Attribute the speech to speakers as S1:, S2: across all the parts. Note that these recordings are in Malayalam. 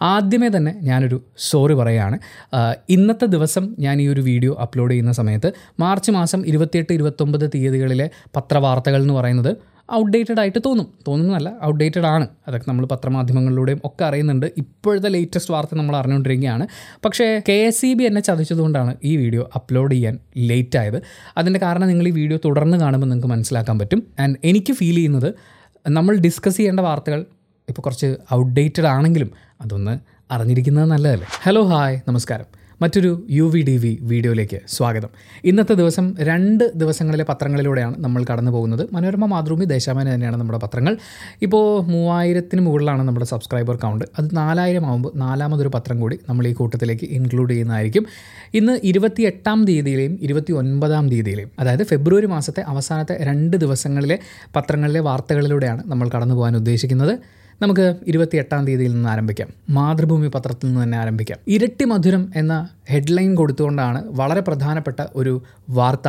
S1: ആദ്യമേ തന്നെ ഞാനൊരു സോറി പറയുകയാണ്. ഇന്നത്തെ ദിവസം ഞാൻ ഈ ഒരു വീഡിയോ അപ്ലോഡ് ചെയ്യുന്ന സമയത്ത് മാർച്ച് മാസം ഇരുപത്തിയെട്ട് ഇരുപത്തൊമ്പത് തീയതികളിലെ പത്രവാർത്തകൾ എന്ന് പറയുന്നത് ഔട്ട്ഡേറ്റഡ് ആയിട്ട് തോന്നും. തോന്നുന്നതല്ല ഔട്ട്ഡേറ്റഡ് ആണ്. അതൊക്കെ നമ്മൾ പത്രമാധ്യമങ്ങളിലൂടെയും ഒക്കെ അറിയുന്നുണ്ട്. ഇപ്പോഴത്തെ ലേറ്റസ്റ്റ് വാർത്ത നമ്മൾ അറിഞ്ഞുകൊണ്ടിരിക്കുകയാണ്. പക്ഷേ കെ എസ് ഇ ബി എന്നെ ചതിച്ചതുകൊണ്ടാണ് ഈ വീഡിയോ അപ്ലോഡ് ചെയ്യാൻ ലേറ്റ് ആയത്. അതിന്റെ കാരണം നിങ്ങൾ ഈ വീഡിയോ തുടർന്ന് കാണുമ്പോൾ നിങ്ങൾക്ക് മനസ്സിലാക്കാൻ പറ്റും. ആൻഡ് എനിക്ക് ഫീൽ ചെയ്യുന്നത് നമ്മൾ ഡിസ്കസ് ചെയ്യേണ്ട വാർത്തകൾ ഇപ്പോൾ കുറച്ച് ഔട്ട്ഡേറ്റഡ് ആണെങ്കിലും അതൊന്ന് അറിഞ്ഞിരിക്കുന്നത് നല്ലതല്ലേ? ഹലോ ഹായ് നമസ്കാരം. മറ്റൊരു യു വി ഡി വി വീഡിയോയിലേക്ക് സ്വാഗതം. ഇന്നത്തെ ദിവസം രണ്ട് ദിവസങ്ങളിലെ പത്രങ്ങളിലൂടെയാണ് നമ്മൾ കടന്നു പോകുന്നത്. മനോരമ മാതൃഭൂമി ദേശാഭിമാനി തന്നെയാണ് നമ്മുടെ പത്രങ്ങൾ. ഇപ്പോൾ മൂവായിരത്തിന് മുകളിലാണ് നമ്മുടെ സബ്സ്ക്രൈബർ കൗണ്ട് അത് നാലായിരം ആകുമ്പോൾ നാലാമതൊരു പത്രം കൂടി നമ്മൾ ഈ കൂട്ടത്തിലേക്ക് ഇൻക്ലൂഡ് ചെയ്യുന്നതായിരിക്കും. ഇന്ന് ഇരുപത്തി എട്ടാം തീയതിയിലെയും ഇരുപത്തി ഒൻപതാം തീയതിയിലെയും അതായത് ഫെബ്രുവരി മാസത്തെ അവസാനത്തെ രണ്ട് ദിവസങ്ങളിലെ പത്രങ്ങളിലെ വാർത്തകളിലൂടെയാണ് നമ്മൾ കടന്നു പോകാൻ ഉദ്ദേശിക്കുന്നത്. നമുക്ക് ഇരുപത്തി എട്ടാം തീയതിയിൽ നിന്ന് ആരംഭിക്കാം. മാതൃഭൂമി പത്രത്തിൽ നിന്ന് തന്നെ ആരംഭിക്കാം. ഇരട്ടി മധുരം എന്ന ഹെഡ്ലൈൻ കൊടുത്തുകൊണ്ടാണ് വളരെ പ്രധാനപ്പെട്ട ഒരു വാർത്ത.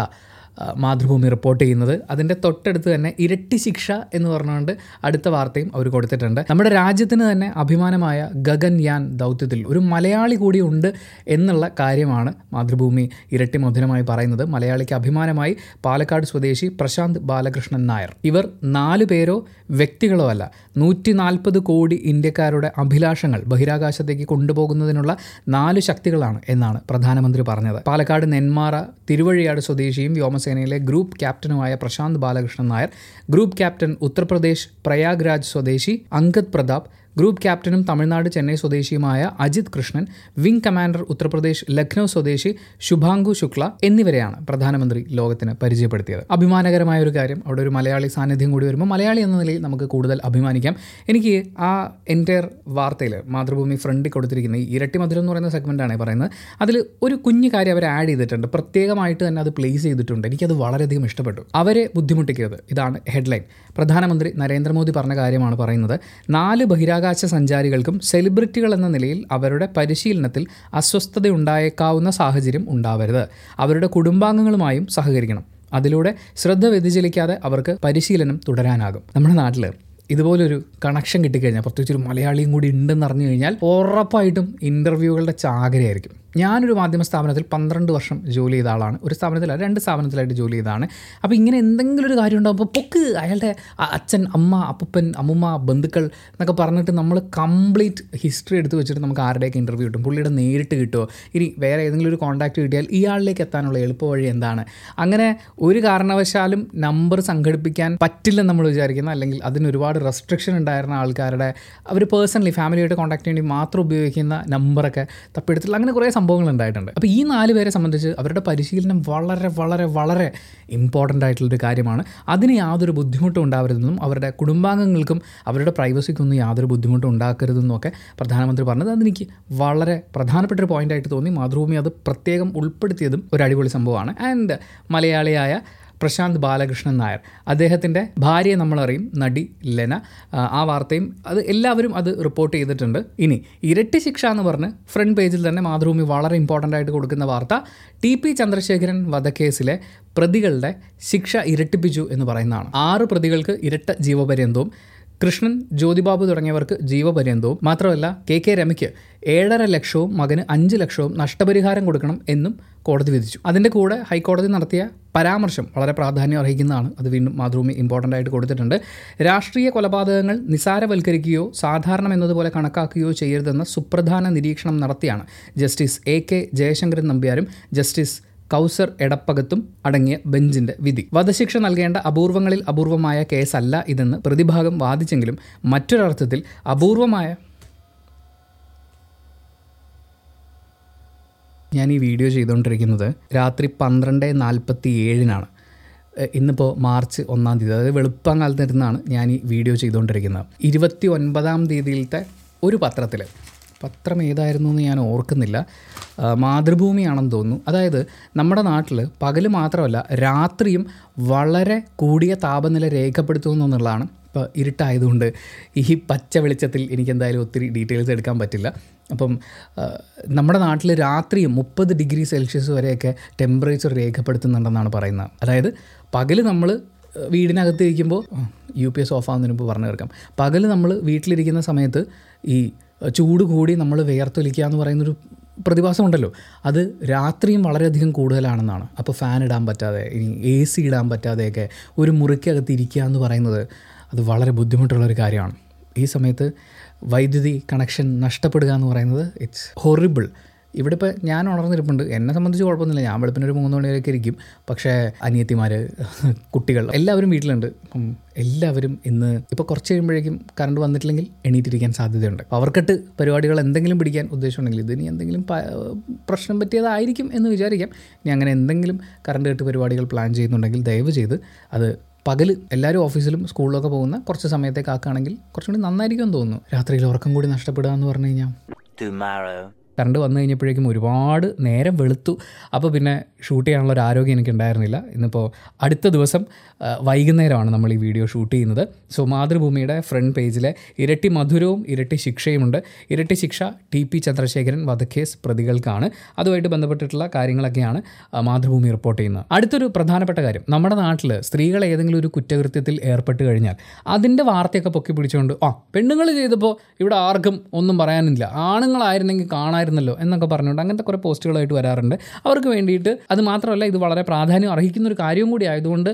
S1: മാതൃഭൂമി റിപ്പോർട്ട് ചെയ്യുന്നത്. അതിന്റെ തൊട്ടടുത്ത് തന്നെ ഇരട്ടി ശിക്ഷ എന്ന് പറഞ്ഞുകൊണ്ട് അടുത്ത വാർത്തയും അവർ കൊടുത്തിട്ടുണ്ട്. നമ്മുടെ രാജ്യത്തിന് തന്നെ അഭിമാനമായ ഗഗൻയാൻ ദൗത്യത്തിൽ ഒരു മലയാളി കൂടി ഉണ്ട് എന്നുള്ള കാര്യമാണ് മാതൃഭൂമി ഇരട്ടി മധുരമായി പറയുന്നത്. മലയാളിക്ക് അഭിമാനമായി പാലക്കാട് സ്വദേശി പ്രശാന്ത് ബാലകൃഷ്ണൻ നായർ. ഇവർ നാല് പേരോ വ്യക്തികളോ അല്ല നൂറ്റി നാൽപ്പത് കോടി ഇന്ത്യക്കാരുടെ അഭിലാഷങ്ങൾ ബഹിരാകാശത്തേക്ക് കൊണ്ടുപോകുന്നതിനുള്ള നാല് ശക്തികളാണ് എന്നാണ് പ്രധാനമന്ത്രി പറഞ്ഞത്. പാലക്കാട് നെന്മാറ തിരുവഴിയാട് സ്വദേശിയും വ്യോമസേനയിലെ ഗ്രൂപ്പ് ക്യാപ്റ്റനുമായ പ്രശാന്ത് ബാലകൃഷ്ണൻ നായർ ഗ്രൂപ്പ് ക്യാപ്റ്റൻ ഉത്തർപ്രദേശ് പ്രയാഗ്രാജ് സ്വദേശി അങ്കദ് പ്രതാപ് ഗ്രൂപ്പ് ക്യാപ്റ്റനും തമിഴ്നാട് ചെന്നൈ സ്വദേശിയുമായ അജിത് കൃഷ്ണൻ വിംഗ് കമാൻഡർ ഉത്തർപ്രദേശ് ലക്നൗ സ്വദേശി ശുഭാങ്കു ശുക്ല എന്നിവരെയാണ് പ്രധാനമന്ത്രി ലോകത്തിന് പരിചയപ്പെടുത്തിയത്. അഭിമാനകരമായ ഒരു കാര്യം അവിടെ ഒരു മലയാളി സാന്നിധ്യം കൂടി വരുമ്പോൾ മലയാളി എന്ന നിലയിൽ നമുക്ക് കൂടുതൽ അഭിമാനിക്കാം. എനിക്ക് ആ എന്റയർ വാർത്തയിൽ മാതൃഭൂമി ഫ്രണ്ടിൽ കൊടുത്തിരിക്കുന്ന ഈ ഇരട്ടി മധുരം എന്ന് പറയുന്ന സെഗ്മെന്റാണ് പറയുന്നത്. അതിൽ ഒരു കുഞ്ഞു കാര്യം അവർ ആഡ് ചെയ്തിട്ടുണ്ട്. പ്രത്യേകമായിട്ട് തന്നെ അത് പ്ലേസ് ചെയ്തിട്ടുണ്ട്. എനിക്കത് വളരെയധികം ഇഷ്ടപ്പെട്ടു. അവരെ ബുദ്ധിമുട്ടിക്കരുത്. ഇതാണ് ഹെഡ്ലൈൻ പ്രധാനമന്ത്രി നരേന്ദ്രമോദി പറഞ്ഞ കാര്യമാണ് പറയുന്നത്. നാല് ബഹിരാകാശ സഞ്ചാരികൾക്കും സെലിബ്രിറ്റികൾ എന്ന നിലയിൽ അവരുടെ പരിശീലനത്തിൽ അസ്വസ്ഥതയുണ്ടായേക്കാവുന്ന സാഹചര്യം ഉണ്ടാവരുത്. അവരുടെ കുടുംബാംഗങ്ങളുമായും സഹകരിക്കണം. അതിലൂടെ ശ്രദ്ധ വ്യതിചലിക്കാതെ അവർക്ക് പരിശീലനം തുടരാനാകും. നമ്മുടെ നാട്ടിൽ ഇതുപോലൊരു കണക്ഷൻ കിട്ടിക്കഴിഞ്ഞാൽ പ്രത്യേകിച്ച് ഒരു മലയാളിയും കൂടി ഉണ്ടെന്ന് അറിഞ്ഞു കഴിഞ്ഞാൽ ഉറപ്പായിട്ടും ഇന്റർവ്യൂകളുടെ ചാകരയായിരിക്കും. ഞാനൊരു മാധ്യമ സ്ഥാപനത്തിൽ പന്ത്രണ്ട് വർഷം ജോലി ചെയ്ത ആളാണ്. ഒരു സ്ഥാപനത്തിൽ രണ്ട് സ്ഥാപനത്തിലായിട്ട് ജോലി ചെയ്തതാണ്. അപ്പോൾ ഇങ്ങനെ എന്തെങ്കിലും ഒരു കാര്യം ഉണ്ടാകുമ്പോൾ പൊക്ക് അയാളുടെ അച്ഛൻ അമ്മ അപ്പൂപ്പൻ അമ്മുമ്മ ബന്ധുക്കൾ എന്നൊക്കെ പറഞ്ഞിട്ട് നമ്മൾ കംപ്ലീറ്റ് ഹിസ്റ്ററി എടുത്ത് വെച്ചിട്ട് നമുക്ക് ആരുടെയൊക്കെ ഇന്റർവ്യൂ കിട്ടും? പുള്ളിയുടെ നേരിട്ട് കിട്ടുമോ ഇനി വേറെ ഏതെങ്കിലും ഒരു കോൺടാക്റ്റ് കിട്ടിയാൽ ഇയാളിലേക്ക് എത്താനുള്ള എളുപ്പ വഴി എന്താണ്? അങ്ങനെ ഒരു കാരണവശാലും നമ്പർ സംഘടിപ്പിക്കാൻ പറ്റില്ലെന്ന് നമ്മൾ വിചാരിക്കുന്ന അല്ലെങ്കിൽ അതിന് റെസ്ട്രിക്ഷൻ ഉണ്ടായിരുന്ന ആൾക്കാരുടെ അവർ പേഴ്സണലി ഫാമിലിയായിട്ട് കോൺടാക്ട് വേണ്ടി മാത്രം ഉപയോഗിക്കുന്ന നമ്പറൊക്കെ തപ്പിയെടുത്തിട്ടുള്ള അങ്ങനെ കുറേ സംഭവങ്ങൾ ഉണ്ടായിട്ടുണ്ട്. അപ്പോൾ ഈ നാല് പേരെ സംബന്ധിച്ച് അവരുടെ പരിശീലനം വളരെ വളരെ വളരെ ഇമ്പോർട്ടന്റ് ആയിട്ടുള്ളൊരു കാര്യമാണ്. അതിന് യാതൊരു ബുദ്ധിമുട്ടും ഉണ്ടാവരുതെന്നും അവരുടെ കുടുംബാംഗങ്ങൾക്കും അവരുടെ പ്രൈവസിക്കൊന്നും യാതൊരു ബുദ്ധിമുട്ടും ഉണ്ടാക്കരുതെന്നും ഒക്കെ പ്രധാനമന്ത്രി പറഞ്ഞത് അതെനിക്ക് വളരെ പ്രധാനപ്പെട്ട ഒരു പോയിന്റായിട്ട് തോന്നി. മാതൃഭൂമി അത് പ്രത്യേകം ഉൾപ്പെടുത്തിയതും ഒരു അടിപൊളി സംഭവമാണ്. ആൻഡ് മലയാളിയായ പ്രശാന്ത് ബാലകൃഷ്ണൻ നായർ. അദ്ദേഹത്തിന്റെ ഭാര്യയെ നമ്മളറിയും നടി ലെന. ആ, വാർത്തയും അത് എല്ലാവരും അത് റിപ്പോർട്ട് ചെയ്തിട്ടുണ്ട്. ഇനി ഇരട്ടി ശിക്ഷ എന്ന് പറഞ്ഞ് ഫ്രണ്ട് പേജിൽ തന്നെ മാതൃഭൂമി വളരെ ഇമ്പോർട്ടന്റ് ആയിട്ട് കൊടുക്കുന്ന വാർത്ത ടി പി ചന്ദ്രശേഖരൻ വധക്കേസിലെ പ്രതികളുടെ ശിക്ഷ ഇരട്ടിപ്പിച്ചു എന്ന് പറയുന്നതാണ്. ആറ് പ്രതികൾക്ക് ഇരട്ട ജീവപര്യന്തവും കൃഷ്ണൻ ജ്യോതിബാബു തുടങ്ങിയവർക്ക് ജീവപര്യന്തവും. മാത്രമല്ല കെ കെ രമയ്ക്ക് ഏഴര ലക്ഷവും മകന് അഞ്ച് ലക്ഷവും നഷ്ടപരിഹാരം കൊടുക്കണം എന്നും കോടതി വിധിച്ചു. അതിന്റെ കൂടെ ഹൈക്കോടതി നടത്തിയ പരാമർശം വളരെ പ്രാധാന്യം അർഹിക്കുന്നതാണ്. അത് വീണ്ടും മാതൃഭൂമി ഇമ്പോർട്ടന്റ് ആയിട്ട് കൊടുത്തിട്ടുണ്ട്. രാഷ്ട്രീയ കൊലപാതകങ്ങൾ നിസാരവൽക്കരിക്കുകയോ സാധാരണം എന്നതുപോലെ കണക്കാക്കുകയോ ചെയ്യരുതെന്ന സുപ്രധാന നിരീക്ഷണം നടത്തിയാണ് ജസ്റ്റിസ് എ കെ ജയശങ്കരൻ നമ്പ്യാരും ജസ്റ്റിസ് കൗസർ എടപ്പകത്തും അടങ്ങിയ ബെഞ്ചിന്റെ വിധി. വധശിക്ഷ നൽകേണ്ട അപൂർവങ്ങളിൽ അപൂർവമായ കേസല്ല ഇതെന്ന് പ്രതിഭാഗം വാദിച്ചെങ്കിലും മറ്റൊരർത്ഥത്തിൽ അപൂർവമായ ഞാൻ ഈ വീഡിയോ ചെയ്തുകൊണ്ടിരിക്കുന്നത് രാത്രി പന്ത്രണ്ട് നാൽപ്പത്തി ഏഴിനാണ്. ഇന്നിപ്പോൾ മാർച്ച് ഒന്നാം തീയതി അതായത് വെളുപ്പം കാലത്തിരുന്നാണ് ഞാൻ ഈ വീഡിയോ ചെയ്തുകൊണ്ടിരിക്കുന്നത്. ഇരുപത്തി ഒൻപതാം തീയതിയിലത്തെ ഒരു പത്രത്തിൽ പത്രം ഏതായിരുന്നു എന്ന് ഞാൻ ഓർക്കുന്നില്ല. മാതൃഭൂമിയാണെന്ന് തോന്നുന്നു. അതായത് നമ്മുടെ നാട്ടിൽ പകൽ മാത്രമല്ല രാത്രിയും വളരെ കൂടിയ താപനില രേഖപ്പെടുത്തുന്നു എന്നുള്ളതാണ് ഇപ്പോൾ ഇരുട്ടായതുകൊണ്ട് ഈ പച്ച വെളിച്ചത്തിൽ എനിക്ക് എന്തായാലും ഒത്തിരി ഡീറ്റെയിൽസ് എടുക്കാൻ പറ്റില്ല. അപ്പം നമ്മുടെ നാട്ടിൽ രാത്രി മുപ്പത് ഡിഗ്രി സെൽഷ്യസ് വരെയൊക്കെ ടെമ്പറേച്ചർ രേഖപ്പെടുത്തുന്നുണ്ടെന്നാണ് പറയുന്നത്. അതായത് പകൽ നമ്മൾ വീടിനകത്ത് ഇരിക്കുമ്പോൾ യു പി എസ് ഓഫ് ആവുന്നതിന് മുമ്പ് പറഞ്ഞു തീർക്കാം പകൽ നമ്മൾ വീട്ടിലിരിക്കുന്ന സമയത്ത് ഈ ചൂട് കൂടി നമ്മൾ വിയർത്തൊലിക്കുക എന്ന് പറയുന്നൊരു പ്രതിഭാസമുണ്ടല്ലോ. അത് രാത്രിയും വളരെയധികം കൂടുതലാണെന്നാണ്. അപ്പോൾ ഫാൻ ഇടാൻ പറ്റാതെ ഇനി എ സി ഇടാൻ പറ്റാതെയൊക്കെ ഒരു മുറിക്കകത്ത് ഇരിക്കുക എന്ന് പറയുന്നത് അത് വളരെ ബുദ്ധിമുട്ടുള്ളൊരു കാര്യമാണ്. ഈ സമയത്ത് വൈദ്യുതി കണക്ഷൻ നഷ്ടപ്പെടുക എന്ന് പറയുന്നത് ഇറ്റ്സ് ഹൊറിബിൾ ഇവിടെ ഇപ്പോൾ ഞാൻ ഉണർന്നിരിപ്പുണ്ട്. എന്നെ സംബന്ധിച്ച് കുഴപ്പമൊന്നുമില്ല. ഞാൻ വെളുപ്പിന് ഒരു മൂന്ന് മണിവരെയൊക്കെ ഇരിക്കും. പക്ഷേ അനിയത്തിമാർ കുട്ടികൾ എല്ലാവരും വീട്ടിലുണ്ട്. അപ്പം എല്ലാവരും ഇന്ന് ഇപ്പോൾ കുറച്ച് കഴിയുമ്പോഴേക്കും കറണ്ട് വന്നിട്ടില്ലെങ്കിൽ എണീറ്റിരിക്കാൻ സാധ്യതയുണ്ട്. പവർ പരിപാടികൾ എന്തെങ്കിലും പിടിക്കാൻ ഉദ്ദേശമുണ്ടെങ്കിൽ ഇതിന് എന്തെങ്കിലും പ്രശ്നം പറ്റിയതായിരിക്കും എന്ന് വിചാരിക്കാം. ഇനി അങ്ങനെ എന്തെങ്കിലും കറണ്ട് കട്ട് പരിപാടികൾ പ്ലാൻ ചെയ്യുന്നുണ്ടെങ്കിൽ ദയവ് ചെയ്ത് അത് പകൽ എല്ലാവരും ഓഫീസിലും സ്കൂളിലൊക്കെ പോകുന്ന കുറച്ച് സമയത്തേക്ക് ആക്കുകയാണെങ്കിൽ കുറച്ചും കൂടി നന്നായിരിക്കും തോന്നുന്നു രാത്രിയിൽ ഉറക്കം കൂടി നഷ്ടപ്പെടുക എന്ന് പറഞ്ഞു കഴിഞ്ഞാൽ. കറണ്ട് വന്നു കഴിഞ്ഞപ്പോഴേക്കും ഒരുപാട് നേരം വെളുത്തു. അപ്പോൾ പിന്നെ ഷൂട്ട് ചെയ്യാനുള്ള ഒരു ആരോഗ്യം എനിക്ക് ഉണ്ടായിരുന്നില്ല. ഇന്നിപ്പോൾ അടുത്ത ദിവസം വൈകുന്നേരമാണ് നമ്മൾ ഈ വീഡിയോ ഷൂട്ട് ചെയ്യുന്നത്. സോ മാതൃഭൂമിയുടെ ഫ്രണ്ട് പേജിലെ ഇരട്ടി മധുരവും ഇരട്ടി ശിക്ഷയുമുണ്ട്. ഇരട്ടി ശിക്ഷ ടി പി ചന്ദ്രശേഖരൻ വധക്കേസ് പ്രതികൾക്കാണ്. അതുമായിട്ട് ബന്ധപ്പെട്ടിട്ടുള്ള കാര്യങ്ങളൊക്കെയാണ് മാതൃഭൂമി റിപ്പോർട്ട് ചെയ്യുന്നത്. അടുത്തൊരു പ്രധാനപ്പെട്ട കാര്യം. നമ്മുടെ നാട്ടിൽ സ്ത്രീകൾ ഏതെങ്കിലും ഒരു കുറ്റകൃത്യത്തിൽ ഏർപ്പെട്ട് കഴിഞ്ഞാൽ അതിന്റെ വാർത്തയൊക്കെ പൊക്കി പിടിച്ചുകൊണ്ട് ആ പെണ്ണുങ്ങൾ ചെയ്തപ്പോൾ ഇവിടെ ആർക്കും ഒന്നും പറയാനില്ല. ആണുങ്ങളായിരുന്നെങ്കിൽ കാണായിരുന്നല്ലോ എന്നൊക്കെ പറഞ്ഞുകൊണ്ട് അങ്ങനത്തെ കുറേ പോസ്റ്റുകളായിട്ട് വരാറുണ്ട്. അവർക്ക് വേണ്ടിയിട്ട് അത് മാത്രമല്ല ഇത് വളരെ പ്രാധാന്യം അർഹിക്കുന്ന ഒരു കാര്യവും കൂടി ആയതുകൊണ്ട്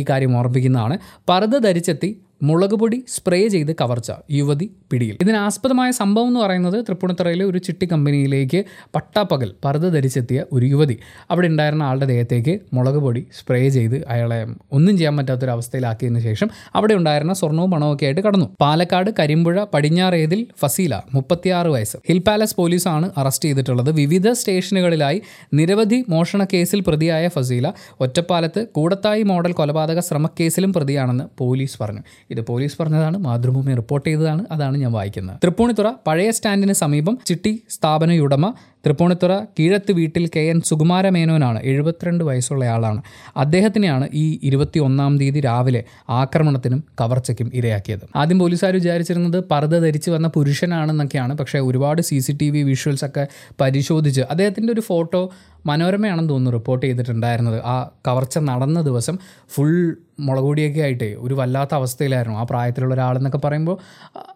S1: ഈ കാര്യം ഓർമ്മിക്കുന്നതാണ് പർദ്ദ ധരിച്ചെത്തി മുളക് പൊടി സ്പ്രേ ചെയ്ത് കവർച്ച യുവതി പിടിയിൽ. ഇതിനാസ്പദമായ സംഭവം എന്ന് പറയുന്നത് തൃപ്പൂണിത്തറയിലെ ഒരു ചിട്ടി കമ്പനിയിലേക്ക് പട്ടാപ്പകൽ പർദ്ദ ധരിച്ചെത്തിയ ഒരു യുവതി. അവിടെ ഉണ്ടായിരുന്ന ആളുടെ ദേഹത്തേക്ക് മുളക് പൊടി സ്പ്രേ ചെയ്ത് അയാളെ ഒന്നും ചെയ്യാൻ പറ്റാത്തൊരവസ്ഥയിലാക്കിയതിനു ശേഷം അവിടെ ഉണ്ടായിരുന്ന സ്വർണവും പണവും ഒക്കെ ആയിട്ട് കടന്നു. പാലക്കാട് കരിമ്പുഴ പടിഞ്ഞാറേതിൽ ഫസീല മുപ്പത്തിയാറ് വയസ്സ്. ഹിൽ പാലസ് പോലീസാണ് അറസ്റ്റ് ചെയ്തിട്ടുള്ളത്. വിവിധ സ്റ്റേഷനുകളിലായി നിരവധി മോഷണ കേസിൽ പ്രതിയായ ഫസീല ഒറ്റപ്പാലത്ത് കൂടത്തായി മോഡൽ കൊലപാതക ശ്രമക്കേസിലും പ്രതിയാണെന്ന് പോലീസ് പറഞ്ഞു. ഇത് പോലീസ് പറഞ്ഞതാണ് മാതൃഭൂമി റിപ്പോർട്ട് ചെയ്തതാണ് അതാണ് ഞാൻ വായിക്കുന്നത്. തൃപ്പൂണിത്തുറ പഴയ സ്റ്റാൻഡിന് സമീപം ചിട്ടി സ്ഥാപനയുടമ തൃപ്പൂണിത്തുറ കീഴത്ത് വീട്ടിൽ കെ എൻ സുകുമാര മേനോനാണ് എഴുപത്തിരണ്ട് വയസ്സുള്ളയാളാണ്. അദ്ദേഹത്തിനെയാണ് ഈ ഇരുപത്തി ഒന്നാം തീയതി രാവിലെ ആക്രമണത്തിനും കവർച്ചയ്ക്കും ഇരയാക്കിയത്. ആദ്യം പോലീസുകാർ വിചാരിച്ചിരുന്നത് പർദ്ദ ധരിച്ച് വന്ന പുരുഷനാണെന്നൊക്കെയാണ്. പക്ഷേ ഒരുപാട് C C T V visuals ഒക്കെ പരിശോധിച്ച് അദ്ദേഹത്തിന്റെ ഒരു ഫോട്ടോ മനോരമയാണെന്ന് തോന്നുന്നു റിപ്പോർട്ട് ചെയ്തിട്ടുണ്ടായിരുന്നത്. ആ കവർച്ച നടന്ന ദിവസം ഫുൾ മുളകൊടിയൊക്കെ ആയിട്ട് ഒരു വല്ലാത്ത അവസ്ഥയിലായിരുന്നു. ആ പ്രായത്തിലുള്ള ഒരാളെന്നൊക്കെ പറയുമ്പോൾ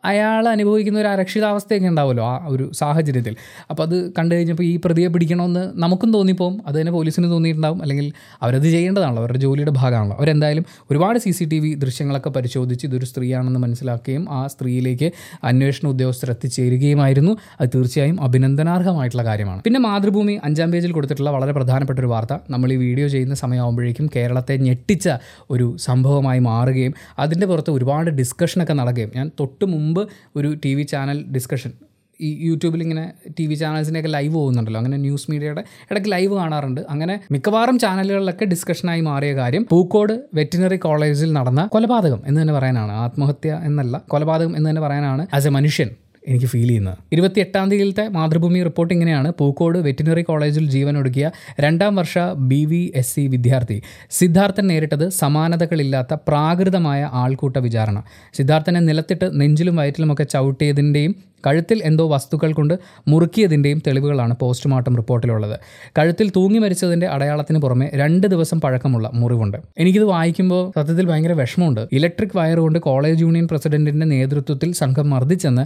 S1: അയാൾ അനുഭവിക്കുന്ന ഒരു അരക്ഷിതാവസ്ഥയൊക്കെ ഉണ്ടാവുമല്ലോ ആ ഒരു സാഹചര്യത്തിൽ. അപ്പോൾ അത് കണ്ടു കഴിഞ്ഞപ്പോൾ ഈ പ്രതിയെ പിടിക്കണമെന്ന് നമുക്കും തോന്നിപ്പോവും. അത് തന്നെ പോലീസിന് തോന്നിയിട്ടുണ്ടാവും. അല്ലെങ്കിൽ അവരത് ചെയ്യേണ്ടതാണല്ലോ. അവരുടെ ജോലിയുടെ ഭാഗമാണല്ലോ. അവരെന്തായാലും ഒരുപാട് സി സി ടി വി ദൃശ്യങ്ങളൊക്കെ പരിശോധിച്ച് ഇതൊരു സ്ത്രീയാണെന്ന് മനസ്സിലാക്കുകയും ആ സ്ത്രീയിലേക്ക് അന്വേഷണ ഉദ്യോഗസ്ഥർ എത്തിച്ചേരുകയുമായിരുന്നു. അത് തീർച്ചയായും അഭിനന്ദനാർഹമായിട്ടുള്ള കാര്യമാണ്. പിന്നെ മാതൃഭൂമി അഞ്ചാം പേജിൽ കൊടുത്തിട്ടുള്ള വളരെ പ്രധാനപ്പെട്ട ഒരു വാർത്ത. നമ്മൾ ഈ വീഡിയോ ചെയ്യുന്ന സമയമാകുമ്പോഴേക്കും കേരളത്തെ ഞെട്ടിച്ച ഒരു സംഭവമായി മാറുകയും അതിന്റെ പുറത്ത് ഒരുപാട് ഡിസ്കഷനൊക്കെ നടക്കുകയും. ഞാൻ തൊട്ട് മുമ്പ് ഒരു ടി വി ചാനൽ ഡിസ്കഷൻ ഈ യൂട്യൂബിൽ ഇങ്ങനെ ടി വി ചാനൽസിന്റെയൊക്കെ ലൈവ് പോകുന്നുണ്ടല്ലോ. അങ്ങനെ ന്യൂസ് മീഡിയയുടെ ഇടയ്ക്ക് ലൈവ് കാണാറുണ്ട്. അങ്ങനെ മിക്കവാറും ചാനലുകളിലൊക്കെ ഡിസ്കഷനായി മാറിയ കാര്യം പൂക്കോട് വെറ്റിനറി കോളേജിൽ നടന്ന കൊലപാതകം എന്ന് തന്നെ പറയാനാണ്. ആത്മഹത്യ എന്നല്ല കൊലപാതകം എന്ന് തന്നെ പറയാനാണ് ആസ് എ മനുഷ്യൻ. എനിക്ക് ഫീൽ ചെയ്യുന്നത്. ഇരുപത്തി എട്ടാം തീയതിയിലത്തെ മാതൃഭൂമി റിപ്പോർട്ട് ഇങ്ങനെയാണ്. പൂക്കോട് വെറ്റിനറി കോളേജിൽ ജീവൻ ഒടുക്കിയ രണ്ടാം വർഷ ബി വി എസ് സി വിദ്യാർത്ഥി സിദ്ധാർത്ഥൻ നേരിട്ടത് സമാനതകളില്ലാത്ത പ്രാകൃതമായ ആൾക്കൂട്ട വിചാരണ. സിദ്ധാർത്ഥനെ നിലത്തിട്ട് നെഞ്ചിലും വയറ്റിലുമൊക്കെ ചവിട്ടിയതിന്റെയും കഴുത്തിൽ എന്തോ വസ്തുക്കൾ കൊണ്ട് മുറുക്കിയതിന്റെയും തെളിവുകളാണ് പോസ്റ്റ്മോർട്ടം റിപ്പോർട്ടിലുള്ളത് കഴുത്തിൽ തൂങ്ങി മരിച്ചതിന്റെ അടയാളത്തിന് പുറമെ രണ്ട് ദിവസം പഴക്കമുള്ള മുറിവുണ്ട്. എനിക്കിത് വായിക്കുമ്പോൾ സത്യത്തിൽ ഭയങ്കര വിഷമമുണ്ട്. ഇലക്ട്രിക് വയർ കൊണ്ട് കോളേജ് യൂണിയൻ പ്രസിഡന്റിന്റെ നേതൃത്വത്തിൽ സംഘം മർദ്ദിച്ചെന്ന്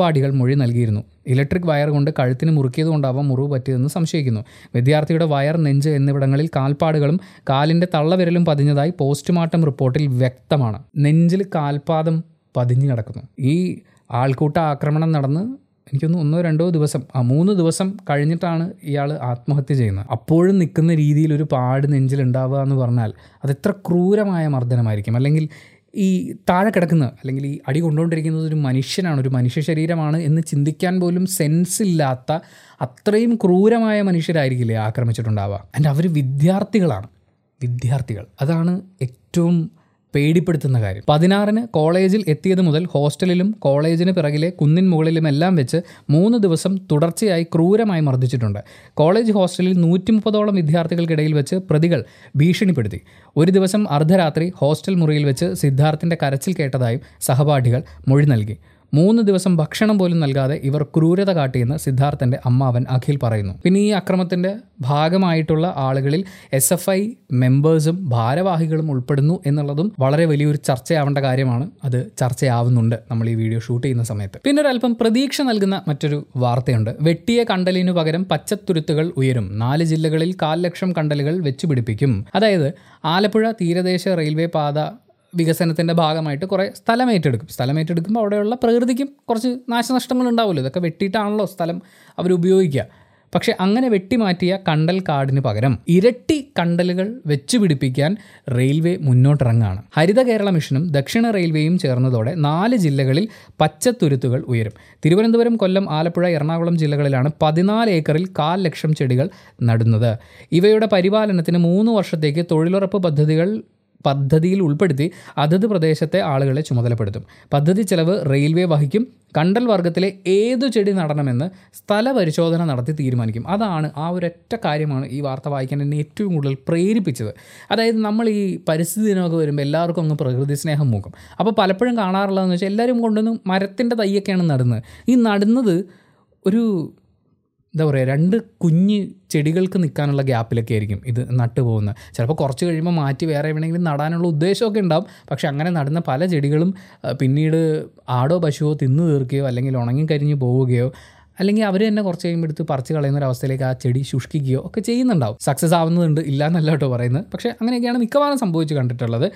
S1: സഹപാഠികൾ മൊഴി നൽകിയിരുന്നു. ഇലക്ട്രിക് വയർ കൊണ്ട് കഴുത്തിന് മുറുക്കിയത് കൊണ്ടാവാം മുറിവ് പറ്റിയതെന്ന് സംശയിക്കുന്നു. വിദ്യാർത്ഥിയുടെ വയർ നെഞ്ച് എന്നിവിടങ്ങളിൽ കാൽപ്പാടുകളും കാലിന്റെ തള്ളവിരലും പതിഞ്ഞതായി പോസ്റ്റ്മോർട്ടം റിപ്പോർട്ടിൽ വ്യക്തമാണ്. നെഞ്ചിൽ കാൽപാദം പതിഞ്ഞു കിടക്കുന്നു. ഈ ആൾക്കൂട്ട ആക്രമണം നടന്ന് എനിക്കൊന്ന് ഒന്നോ രണ്ടോ ദിവസം ആ മൂന്ന് ദിവസം കഴിഞ്ഞിട്ടാണ് ഇയാൾ ആത്മഹത്യ ചെയ്യുന്നത്. അപ്പോഴും നിൽക്കുന്ന രീതിയിൽ ഒരു പാട് നെഞ്ചിലുണ്ടാവുക എന്ന് പറഞ്ഞാൽ അതെത്ര ക്രൂരമായ മർദ്ദനമായിരിക്കും. അല്ലെങ്കിൽ ഈ താഴെ കിടക്കുന്ന അല്ലെങ്കിൽ ഈ അടി കൊണ്ടുകൊണ്ടിരിക്കുന്നത് ഒരു മനുഷ്യനാണ് ഒരു മനുഷ്യ ശരീരമാണ് എന്ന് ചിന്തിക്കാൻ പോലും സെൻസ് ഇല്ലാത്ത അത്രയും ക്രൂരമായ മനുഷ്യരായിരിക്കില്ലേ ആക്രമിച്ചിട്ടുണ്ടാവുക. ആൻഡ് അവർ വിദ്യാർത്ഥികളാണ്. വിദ്യാർത്ഥികൾ. അതാണ് ഏറ്റവും പേടിപ്പെടുത്തുന്ന കാര്യം. പതിനാറിന് കോളേജിൽ എത്തിയത് മുതൽ ഹോസ്റ്റലിലും കോളേജിന് പിറകിലെ കുന്നിൻ മുകളിലും എല്ലാം വെച്ച് മൂന്ന് ദിവസം തുടർച്ചയായി ക്രൂരമായി മർദ്ദിച്ചിട്ടുണ്ട്. കോളേജ് ഹോസ്റ്റലിൽ നൂറ്റി മുപ്പതോളം വിദ്യാർത്ഥികൾക്കിടയിൽ വെച്ച് പ്രതികൾ ഭീഷണിപ്പെടുത്തി. ഒരു ദിവസം അർദ്ധരാത്രി ഹോസ്റ്റൽ മുറിയിൽ വെച്ച് സിദ്ധാർത്ഥിന്റെ കരച്ചിൽ കേട്ടതായും സഹപാഠികൾ മൊഴി നൽകി. മൂന്ന് ദിവസം ഭക്ഷണം പോലും നൽകാതെ ഇവർ ക്രൂരത കാട്ടിയെന്ന് സിദ്ധാർത്ഥന്റെ അമ്മാവൻ അഖിൽ പറയുന്നു. പിന്നെ ഈ അക്രമത്തിന്റെ ഭാഗമായിട്ടുള്ള ആളുകളിൽ എസ് എഫ് ഐ മെമ്പേഴ്സും ഭാരവാഹികളും ഉൾപ്പെടുന്നു എന്നുള്ളതും വളരെ വലിയൊരു ചർച്ചയാവേണ്ട കാര്യമാണ്. അത് ചർച്ചയാവുന്നുണ്ട് നമ്മൾ ഈ വീഡിയോ ഷൂട്ട് ചെയ്യുന്ന സമയത്ത്. പിന്നെ ഒരല്പം പ്രതീക്ഷ നൽകുന്ന മറ്റൊരു വാർത്തയുണ്ട്. വെട്ടിയ കണ്ടലിനു പകരം പച്ചത്തുരുത്തുകൾ ഉയരും. നാല് ജില്ലകളിൽ കാൽ ലക്ഷം കണ്ടലുകൾ വെച്ചുപിടിപ്പിക്കും. അതായത് ആലപ്പുഴ തീരദേശ റെയിൽവേ പാത വികസനത്തിന്റെ ഭാഗമായിട്ട് കുറേ സ്ഥലം ഏറ്റെടുക്കും. സ്ഥലം ഏറ്റെടുക്കുമ്പോൾ അവിടെയുള്ള പ്രകൃതിക്കും കുറച്ച് നാശനഷ്ടങ്ങൾ ഉണ്ടാവുമല്ലോ. ഇതൊക്കെ വെട്ടിയിട്ടാണല്ലോ സ്ഥലം അവർ ഉപയോഗിക്കുക. പക്ഷേ അങ്ങനെ വെട്ടിമാറ്റിയ കണ്ടൽ കാടിന് പകരം ഇരട്ടി കണ്ടലുകൾ വെച്ചുപിടിപ്പിക്കാൻ റെയിൽവേ മുന്നോട്ടിറങ്ങാണ് ഹരിത കേരള മിഷനും ദക്ഷിണ റെയിൽവേയും ചേർന്നതോടെ നാല് ജില്ലകളിൽ പച്ചത്തുരുത്തുകൾ ഉയരും. തിരുവനന്തപുരം കൊല്ലം ആലപ്പുഴ എറണാകുളം ജില്ലകളിലാണ് പതിനാല് ഏക്കറിൽ കാൽ ലക്ഷം ചെടികൾ നടുന്നത്. ഇവയുടെ പരിപാലനത്തിന് മൂന്ന് വർഷത്തേക്ക് തൊഴിലുറപ്പ് പദ്ധതികൾ പദ്ധതിയിൽ ഉൾപ്പെടുത്തി അതത് പ്രദേശത്തെ ആളുകളെ ചുമതലപ്പെടുത്തും. പദ്ധതി ചെലവ് റെയിൽവേ വഹിക്കും. കണ്ടൽ വർഗത്തിലെ ഏതു ചെടി നടണമെന്ന് സ്ഥല പരിശോധന നടത്തി തീരുമാനിക്കും. അതാണ് ആ ഒരൊറ്റ കാര്യമാണ് ഈ വാർത്ത വായിക്കാൻ എന്നെ ഏറ്റവും കൂടുതൽ പ്രേരിപ്പിച്ചത്. അതായത് നമ്മൾ ഈ പരിസ്ഥിതി ദിനമൊക്കെ വരുമ്പോൾ എല്ലാവർക്കും അങ്ങ് പ്രകൃതി സ്നേഹം മൂക്കും. അപ്പോൾ പലപ്പോഴും കാണാറുള്ളതെന്ന് വെച്ചാൽ എല്ലാവരും കൊണ്ടുവന്ന് മരത്തിന്റെ തയ്യൊക്കെയാണ് നടുന്നത്. ഈ നടുന്നത് ഒരു എന്താ പറയുക രണ്ട് കുഞ്ഞ് ചെടികൾക്ക് നിൽക്കാനുള്ള ഗ്യാപ്പിലൊക്കെ ആയിരിക്കും ഇത് നട്ടു പോകുന്നത് ചിലപ്പോൾ കുറച്ച് കഴിയുമ്പോൾ മാറ്റി വേറെ എവിടെയെങ്കിലും നടാനുള്ള ഉദ്ദേശമൊക്കെ ഉണ്ടാവും. പക്ഷെ അങ്ങനെ നടുന്ന പല ചെടികളും പിന്നീട് ആടോ പശുവോ തിന്നു തീർക്കുകയോ അല്ലെങ്കിൽ ഉണങ്ങി കരിഞ്ഞ് പോവുകയോ അല്ലെങ്കിൽ അവർ തന്നെ കുറച്ച് കഴിയുമ്പോൾ എടുത്ത് പറിച്ച് കളയുന്ന ഒരു അവസ്ഥയിലേക്ക് ആ ചെടി ശുഷ്കിക്കുകയോ ഒക്കെ ചെയ്യുന്നുണ്ടാവും. സക്സസ് ആവുന്നതുണ്ട് ഇല്ല എന്നല്ല കേട്ടോ പറയുന്നത്. പക്ഷേ അങ്ങനെയൊക്കെയാണ് മിക്കവാറും സംഭവിച്ച് കണ്ടിട്ടുള്ളത്.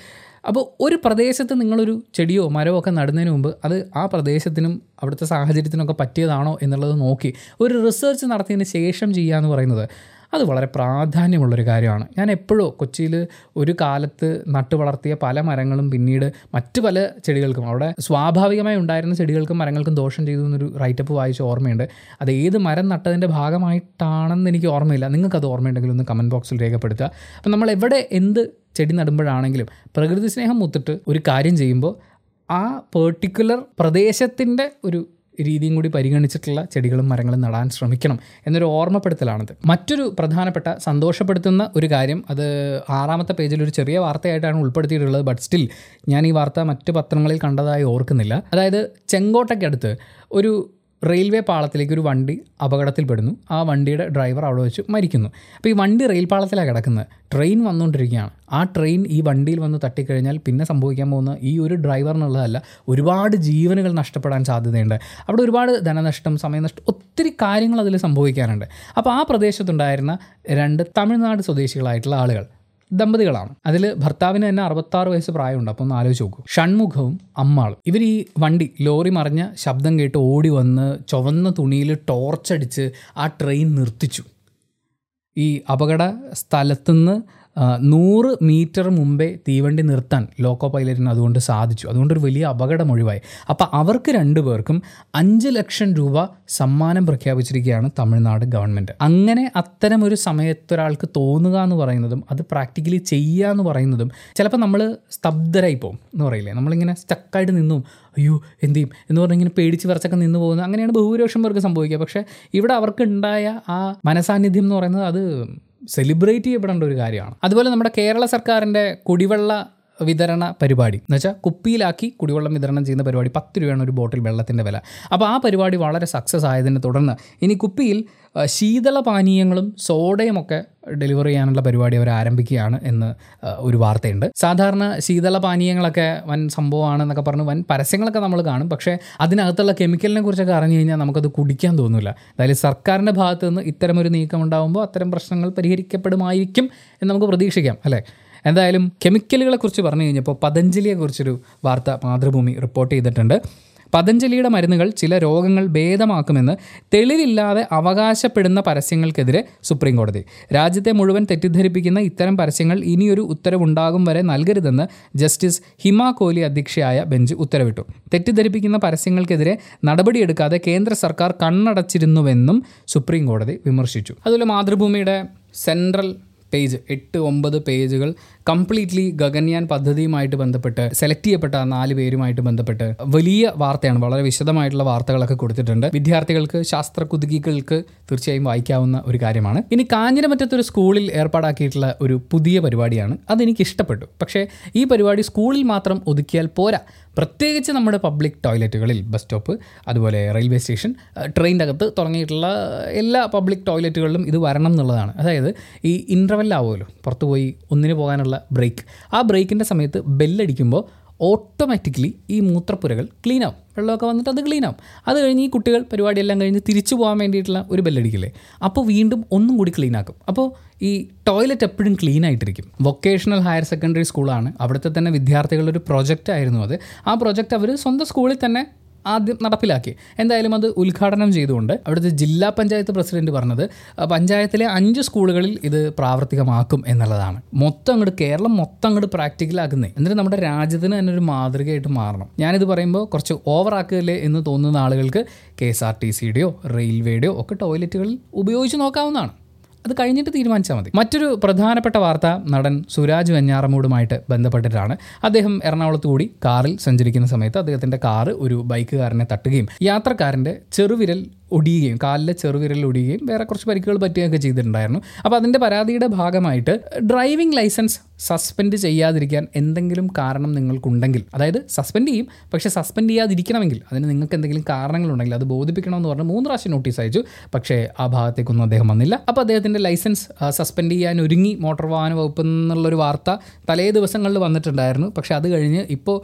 S1: അപ്പോൾ ഒരു പ്രദേശത്ത് നിങ്ങളൊരു ചെടിയോ മരമോ ഒക്കെ നടുന്നതിന് മുമ്പ് അത് ആ പ്രദേശത്തിനും അവിടുത്തെ സാഹചര്യത്തിനൊക്കെ പറ്റിയതാണോ എന്നുള്ളത് നോക്കി ഒരു റിസർച്ച് നടത്തിയതിന് ശേഷം ചെയ്യുക എന്ന് പറയുന്നത്. അത് വളരെ പ്രാധാന്യമുള്ളൊരു കാര്യമാണ്. ഞാൻ എപ്പോഴും കൊച്ചിയിൽ ഒരു കാലത്ത് നട്ടു വളർത്തിയ പല മരങ്ങളും പിന്നീട് മറ്റു പല ചെടികൾക്കും അവിടെ സ്വാഭാവികമായി ഉണ്ടായിരുന്ന ചെടികൾക്കും മരങ്ങൾക്കും ദോഷം ചെയ്തു എന്നൊരു റൈറ്റപ്പ് വായിച്ച ഓർമ്മയുണ്ട്. അത് ഏത് മരം നട്ടതിന്റെ ഭാഗമായിട്ടാണെന്ന് എനിക്ക് ഓർമ്മയില്ല. നിങ്ങൾക്കത് ഓർമ്മയുണ്ടെങ്കിൽ ഒന്ന് കമന്റ് ബോക്സിൽ രേഖപ്പെടുത്തുക. അപ്പം നമ്മൾ എവിടെ എന്ത് ചെടി നടുമ്പോഴാണെങ്കിലും പ്രകൃതി സ്നേഹം മുത്തിട്ട് ഒരു കാര്യം ചെയ്യുമ്പോൾ ആ പേർട്ടിക്കുലർ പ്രദേശത്തിന്റെ ഒരു രീതിയും കൂടി പരിഗണിച്ചിട്ടുള്ള ചെടികളും മരങ്ങളും നടാൻ ശ്രമിക്കണം എന്നൊരു ഓർമ്മപ്പെടുത്തലാണത്. മറ്റൊരു പ്രധാനപ്പെട്ട സന്തോഷപ്പെടുത്തുന്ന ഒരു കാര്യം അത് ആറാമത്തെ പേജിൽ ഒരു ചെറിയ വാർത്തയായിട്ടാണ് ഉൾപ്പെടുത്തിയിട്ടുള്ളത് ബട്ട് സ്റ്റിൽ ഞാൻ ഈ വാർത്ത മറ്റ് പത്രങ്ങളിൽ കണ്ടതായി ഓർക്കുന്നില്ല. അതായത് ചെങ്കോട്ടയ്ക്കടുത്ത് ഒരു റെയിൽവേ പാളത്തിലേക്ക് ഒരു വണ്ടി അപകടത്തിൽപ്പെടുന്നു. ആ വണ്ടിയുടെ ഡ്രൈവർ അവിടെ വെച്ച് മരിക്കുന്നു. അപ്പോൾ ഈ വണ്ടി റെയിൽ പാളത്തിലാണ് കിടക്കുന്നത്. ട്രെയിൻ വന്നുകൊണ്ടിരിക്കുകയാണ്. ആ ട്രെയിൻ ഈ വണ്ടിയിൽ വന്ന് തട്ടിക്കഴിഞ്ഞാൽ പിന്നെ സംഭവിക്കാൻ പോകുന്ന ഈ ഒരു ഡ്രൈവറിനുള്ളതല്ല ഒരുപാട് ജീവനുകൾ നഷ്ടപ്പെടാൻ സാധ്യതയുണ്ട്. അവിടെ ഒരുപാട് ധനനഷ്ടം സമയനഷ്ടം ഒത്തിരി കാര്യങ്ങൾ അതിൽ സംഭവിക്കാനുണ്ട്. അപ്പോൾ ആ പ്രദേശത്തുണ്ടായിരുന്ന രണ്ട് തമിഴ്നാട് സ്വദേശികളായിട്ടുള്ള ആളുകൾ ദമ്പതികളാണ്. അതിൽ ഭർത്താവിന് തന്നെ അറുപത്താറ് വയസ്സ് പ്രായമുണ്ട്. അപ്പോൾ ഒന്ന് ആലോചിച്ച് നോക്കും. ഷൺമുഖവും അമ്മാളും. ഇവർ ഈ വണ്ടി ലോറി മറിഞ്ഞ ശബ്ദം കേട്ട് ഓടി വന്ന് ചുവന്ന തുണിയിൽ ടോർച്ചടിച്ച് ആ ട്രെയിൻ നിർത്തിച്ചു. ഈ അപകട സ്ഥലത്തുനിന്ന് നൂറ് മീറ്റർ മുമ്പേ തീവണ്ടി നിർത്താൻ ലോക്കോ പൈലറ്റിന് അതുകൊണ്ട് സാധിച്ചു. അതുകൊണ്ടൊരു വലിയ അപകടം ഒഴിവായി. അപ്പോൾ അവർക്ക് രണ്ടുപേർക്കും അഞ്ച് ലക്ഷം രൂപ സമ്മാനം പ്രഖ്യാപിച്ചിരിക്കുകയാണ് തമിഴ്നാട് ഗവൺമെന്റ് അങ്ങനെ അത്തരം ഒരു സമയത്തൊരാൾക്ക് തോന്നുക എന്ന് പറയുന്നതും അത് പ്രാക്ടിക്കലി ചെയ്യുക എന്ന് പറയുന്നതും ചിലപ്പോൾ നമ്മൾ സ്തബ്ധരായി പോകും എന്ന് പറയില്ലേ? നമ്മളിങ്ങനെ സ്റ്റക്കായിട്ട് നിന്നും അയ്യോ എന്ത് ചെയ്യും? എന്ന് പറഞ്ഞാൽ ഇങ്ങനെ പേടിച്ച് വിറച്ചൊക്കെ നിന്ന് പോകുന്നത് അങ്ങനെയാണ് ബഹുഭൂരിപക്ഷം പേർക്ക് സംഭവിക്കുക. പക്ഷേ ഇവിടെ അവർക്ക് ഉണ്ടായ ആ മനസാന്നിധ്യം എന്ന് പറയുന്നത് അത് സെലിബ്രേറ്റ് ചെയ്യപ്പെടേണ്ട ഒരു കാര്യമാണ്. അതുപോലെ നമ്മുടെ കേരള സർക്കാരിന്റെ കുടിവെള്ള വിതരണ പരിപാടി. എന്ന് വെച്ചാൽ കുപ്പിയിലാക്കി കുടിവെള്ളം വിതരണം ചെയ്യുന്ന പരിപാടി പത്ത് രൂപയാണ് ഒരു ബോട്ടിൽ വെള്ളത്തിന്റെ വില. അപ്പോൾ ആ പരിപാടി വളരെ സക്സസ് ആയതിനെ തുടർന്ന് ഇനി കുപ്പിയിൽ ആ, ശീതള പാനീയങ്ങളും സോഡയും ഒക്കെ ഡെലിവറി ചെയ്യാനുള്ള പരിപാടി അവർ ആരംഭിക്കുകയാണ് എന്ന് ഒരു വാർത്തയുണ്ട്. സാധാരണ ശീതള പാനീയങ്ങളൊക്കെ വൻ സംഭവമാണെന്നൊക്കെ പറഞ്ഞ് വൻ പരസ്യങ്ങളൊക്കെ നമ്മൾ കാണും. പക്ഷേ അതിനകത്തുള്ള കെമിക്കലിനെ കുറിച്ചൊക്കെ അറിഞ്ഞു കഴിഞ്ഞാൽ നമുക്കത് കുടിക്കാൻ തോന്നില്ല അതായത് സർക്കാരിന്റെ ഭാഗത്തുനിന്ന് ഇത്തരമൊരു നീക്കം ഉണ്ടാകുമ്പോൾ അത്തരം പ്രശ്നങ്ങൾ പരിഹരിക്കപ്പെടുമായിരിക്കും എന്ന് നമുക്ക് പ്രതീക്ഷിക്കാം അല്ലേ? എന്തായാലും കെമിക്കലുകളെ കുറിച്ച് പറഞ്ഞു കഴിഞ്ഞപ്പോൾ പതഞ്ജലിയെക്കുറിച്ചൊരു വാർത്ത മാതൃഭൂമി റിപ്പോർട്ട് ചെയ്തിട്ടുണ്ട്. പതഞ്ജലിയുടെ മരുന്നുകൾ ചില രോഗങ്ങൾ ഭേദമാക്കുമെന്ന് തെളിവില്ലാതെ അവകാശപ്പെടുന്ന പരസ്യങ്ങൾക്കെതിരെ സുപ്രീം കോടതി രാജ്യത്തെ മുഴുവൻ തെറ്റിദ്ധരിപ്പിക്കുന്ന ഇത്തരം പരസ്യങ്ങൾ ഇനിയൊരു ഉത്തരവുണ്ടാകും വരെ നൽകരുതെന്ന് ജസ്റ്റിസ് ഹിമ കോഹ്ലി അധ്യക്ഷയായ ബെഞ്ച് ഉത്തരവിട്ടു. തെറ്റിദ്ധരിപ്പിക്കുന്ന പരസ്യങ്ങൾക്കെതിരെ നടപടിയെടുക്കാതെ കേന്ദ്ര സർക്കാർ കണ്ണടച്ചിരുന്നുവെന്നും സുപ്രീം കോടതി വിമർശിച്ചു. അതുപോലെ മാതൃഭൂമിയുടെ സെൻട്രൽ പേജ് എട്ട് ഒമ്പത് പേജുകൾ കംപ്ലീറ്റ്ലി ഗഗൻയാൻ പദ്ധതിയുമായിട്ട് ബന്ധപ്പെട്ട് സെലക്ട് ചെയ്യപ്പെട്ട നാല് പേരുമായിട്ട് ബന്ധപ്പെട്ട് വലിയ വാർത്തയാണ് വളരെ വിശദമായിട്ടുള്ള വാർത്തകളൊക്കെ കൊടുത്തിട്ടുണ്ട്. വിദ്യാർത്ഥികൾക്ക് ശാസ്ത്ര കുതുകികൾക്ക് തീർച്ചയായും വായിക്കാവുന്ന ഒരു കാര്യമാണ്. ഇനി കാഞ്ഞിരമറ്റത്തൊരു സ്കൂളിൽ ഏർപ്പാടാക്കിയിട്ടുള്ള ഒരു പുതിയ പരിപാടിയാണ്. അതെനിക്ക് ഇഷ്ടപ്പെട്ടു. പക്ഷേ ഈ പരിപാടി സ്കൂളിൽ മാത്രം ഒതുക്കിയാൽ പോരാ. പ്രത്യേകിച്ച് നമ്മുടെ പബ്ലിക് ടോയ്ലറ്റുകളിൽ ബസ് സ്റ്റോപ്പ് അതുപോലെ റെയിൽവേ സ്റ്റേഷൻ ട്രെയിനിന്റെ അകത്ത് തുടങ്ങിയിട്ടുള്ള എല്ലാ പബ്ലിക് ടോയ്ലറ്റുകളിലും ഇത് വരണം എന്നുള്ളതാണ്. അതായത് ഈ ഇന്റർവെല്ലാവുമല്ലോ പുറത്തു പോയി ഒന്നിന് പോകാനുള്ള ബ്രേക്ക് ആ ബ്രേക്കിന്റെ സമയത്ത് ബെല്ലടിക്കുമ്പോൾ ഓട്ടോമാറ്റിക്കലി ഈ മൂത്രപ്പുരകൾ ക്ലീൻ ആവും. വെള്ളമൊക്കെ വന്നിട്ട് അത് ക്ലീൻ ആവും. അത് കഴിഞ്ഞ് ഈ കുട്ടികൾ പരിപാടിയെല്ലാം കഴിഞ്ഞ് തിരിച്ചു പോകാൻ വേണ്ടിയിട്ടുള്ള ഒരു ബെല്ലടിക്കില്ലേ അപ്പോൾ വീണ്ടും ഒന്നും കൂടി ക്ലീൻ ആക്കും. അപ്പോൾ ഈ ടോയ്ലറ്റ് എപ്പോഴും ക്ലീൻ ആയിട്ടിരിക്കും. വൊക്കേഷണൽ ഹയർ സെക്കൻഡറി സ്കൂളാണ് അവിടുത്തെ തന്നെ വിദ്യാർത്ഥികളുടെ ഒരു പ്രൊജക്റ്റ് ആയിരുന്നു അത്. ആ പ്രോജക്റ്റ് അവർ സ്വന്തം സ്കൂളിൽ തന്നെ ആദ്യം നടപ്പിലാക്കി. എന്തായാലും അത് ഉദ്ഘാടനം ചെയ്തുകൊണ്ട് അവിടുത്തെ ജില്ലാ പഞ്ചായത്ത് പ്രസിഡന്റ് പറഞ്ഞത് പഞ്ചായത്തിലെ അഞ്ച് സ്കൂളുകളിൽ ഇത് പ്രാവർത്തികമാക്കും എന്നുള്ളതാണ്. മൊത്തം അങ്ങോട്ട് കേരളം മൊത്തം അങ്ങോട്ട് പ്രാക്ടിക്കലാക്കുന്നേ. എന്നിട്ട് നമ്മുടെ രാജ്യത്തിന് തന്നെ ഒരു മാതൃകയായിട്ട് മാറണം. ഞാനിത് പറയുമ്പോൾ കുറച്ച് ഓവർ ആക്കുകയല്ലേ എന്ന് തോന്നുന്ന ആളുകൾക്ക് കെ എസ് ആർ ടി സിയുടെയോ റെയിൽവേയുടെയോ ഒക്കെ ടോയ്ലറ്റുകളിൽ ഉപയോഗിച്ച് നോക്കാവുന്നതാണ്. അത് കഴിഞ്ഞിട്ട് തീരുമാനിച്ചാൽ മതി. മറ്റൊരു പ്രധാനപ്പെട്ട വാർത്ത നടൻ സുരാജ് വെഞ്ഞാറമൂടുമായിട്ട് ബന്ധപ്പെട്ടിട്ടാണ്. അദ്ദേഹം എറണാകുളത്ത് കൂടി കാറിൽ സഞ്ചരിക്കുന്ന സമയത്ത് അദ്ദേഹത്തിന്റെ കാറ് ഒരു ബൈക്കുകാരനെ തട്ടുകയും യാത്രക്കാരന്റെ ചെറുവിരൽ ഒടിയുകയും കാലിലെ ചെറുവിരലിൽ ഒടിയുകയും വേറെ കുറച്ച് പരിക്കുകൾ പറ്റുകയൊക്കെ ചെയ്തിട്ടുണ്ടായിരുന്നു. അപ്പോൾ അതിന്റെ പരാതിയുടെ ഭാഗമായിട്ട് ഡ്രൈവിംഗ് ലൈസൻസ് സസ്പെൻഡ് ചെയ്യാതിരിക്കാൻ എന്തെങ്കിലും കാരണം നിങ്ങൾക്കുണ്ടെങ്കിൽ അതായത് സസ്പെൻഡ് ചെയ്യും പക്ഷേ സസ്പെൻഡ് ചെയ്യാതിരിക്കണമെങ്കിൽ അതിന് നിങ്ങൾക്ക് എന്തെങ്കിലും കാരണങ്ങളുണ്ടെങ്കിൽ അത് ബോധിപ്പിക്കണമെന്ന് പറഞ്ഞ് മൂന്ന് പ്രാവശ്യം നോട്ടീസ് അയച്ചു. പക്ഷേ ആ ഭാഗത്തേക്കൊന്നും അദ്ദേഹം വന്നില്ല. അപ്പോൾ അദ്ദേഹത്തിന്റെ ലൈസൻസ് സസ്പെൻഡ് ചെയ്യാൻ ഒരുങ്ങി മോട്ടോർ വാഹന വകുപ്പ് എന്നുള്ളൊരു വാർത്ത തലേ ദിവസങ്ങളിൽ വന്നിട്ടുണ്ടായിരുന്നു. പക്ഷേ അത് കഴിഞ്ഞ് ഇപ്പോൾ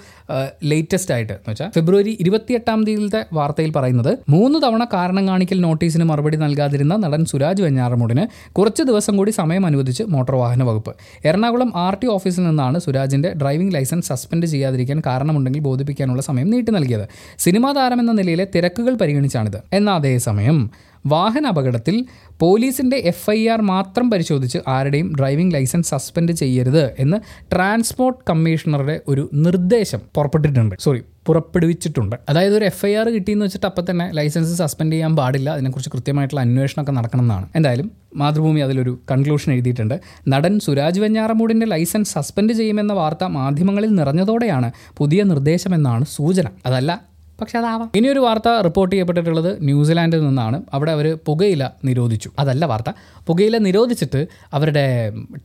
S1: ലേറ്റസ്റ്റ് ആയിട്ട് എന്ന് വെച്ചാൽ ഫെബ്രുവരി ഇരുപത്തിയെട്ടാം തീയതിയിലത്തെ വാർത്തയിൽ പറയുന്നത് മൂന്ന് തവണ കാരണം കാണിക്കൽ നോട്ടീസിന് മറുപടി നൽകാതിരുന്ന നടൻ സുരാജ് വെഞ്ഞാറമൂടിന് കുറച്ച് ദിവസം കൂടി സമയം അനുവദിച്ച് മോട്ടോർ വാഹന വകുപ്പ്. എറണാകുളം ആർ ടി ഓഫീസിൽ നിന്നാണ് സുരാജിന്റെ ഡ്രൈവിംഗ് ലൈസൻസ് സസ്പെൻഡ് ചെയ്യാതിരിക്കാൻ കാരണമുണ്ടെങ്കിൽ ബോധിപ്പിക്കാനുള്ള സമയം നീട്ടി നൽകിയത്. സിനിമാ താരം എന്ന നിലയിലെ തിരക്കുകൾ പരിഗണിച്ചാണിത്. എന്നാൽ അതേസമയം വാഹന അപകടത്തിൽ പോലീസിന്റെ എഫ് ഐ ആർ മാത്രം പരിശോധിച്ച് ആരുടെയും ഡ്രൈവിംഗ് ലൈസൻസ് സസ്പെൻഡ് ചെയ്യരുത് എന്ന് ട്രാൻസ്പോർട്ട് കമ്മീഷണറുടെ ഒരു നിർദ്ദേശം പുറപ്പെട്ടിട്ടുണ്ട്. സോറി പുറപ്പെടുവിച്ചിട്ടുണ്ട്. അതായത് ഒരു എഫ് ഐ ആർ കിട്ടിയെന്ന് വെച്ചിട്ട് അപ്പം തന്നെ ലൈസൻസ് സസ്പെൻഡ് ചെയ്യാൻ പാടില്ല. അതിനെക്കുറിച്ച് കൃത്യമായിട്ടുള്ള അന്വേഷണമൊക്കെ നടക്കണം എന്നാണ് എന്തായാലും മാതൃഭൂമി അതിലൊരു കൺക്ലൂഷൻ എഴുതിയിട്ടുണ്ട്. നടൻ സുരാജ് വെഞ്ഞാറമൂടിന്റെ ലൈസൻസ് സസ്പെൻഡ് ചെയ്യുമെന്ന വാർത്ത മാധ്യമങ്ങളിൽ നിറഞ്ഞതോടെയാണ് പുതിയ നിർദ്ദേശമെന്നാണ് സൂചന. അതല്ല പക്ഷെ അതാവാം. ഇനിയൊരു വാർത്ത റിപ്പോർട്ട് ചെയ്യപ്പെട്ടിട്ടുള്ളത് ന്യൂസിലാൻഡിൽ നിന്നാണ്. അവിടെ അവർ പുകയില നിരോധിച്ചു. അതല്ല വാർത്ത. പുകയില നിരോധിച്ചിട്ട് അവരുടെ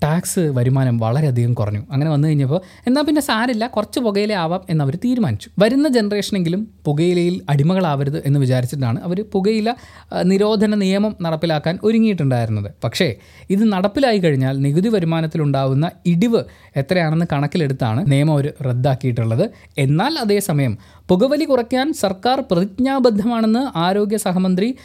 S1: ടാക്സ് വരുമാനം വളരെയധികം കുറഞ്ഞു. അങ്ങനെ വന്നു കഴിഞ്ഞപ്പോൾ എന്നാൽ പിന്നെ സാരില്ല കുറച്ച് പുകയില ആവാം എന്ന് അവർ തീരുമാനിച്ചു. വരുന്ന ജനറേഷനെങ്കിലും പുകയിലയിൽ അടിമകളാവരുത് എന്ന് വിചാരിച്ചിട്ടാണ് അവർ പുകയില നിരോധന നിയമം നടപ്പിലാക്കാൻ ഒരുങ്ങിയിട്ടുണ്ടായിരുന്നത്. പക്ഷേ ഇത് നടപ്പിലായി കഴിഞ്ഞാൽ നികുതി വരുമാനത്തിലുണ്ടാവുന്ന ഇടിവ് എത്രയാണെന്ന് കണക്കിലെടുത്താണ് നിയമം അവർ റദ്ദാക്കിയിട്ടുള്ളത്. എന്നാൽ അതേസമയം പുകവലി കുറയ്ക്കാൻ സർക്കാർ പ്രതിജ്ഞാബദ്ധമാണെന്ന് ആരോഗ്യ സഹമന്ത്രി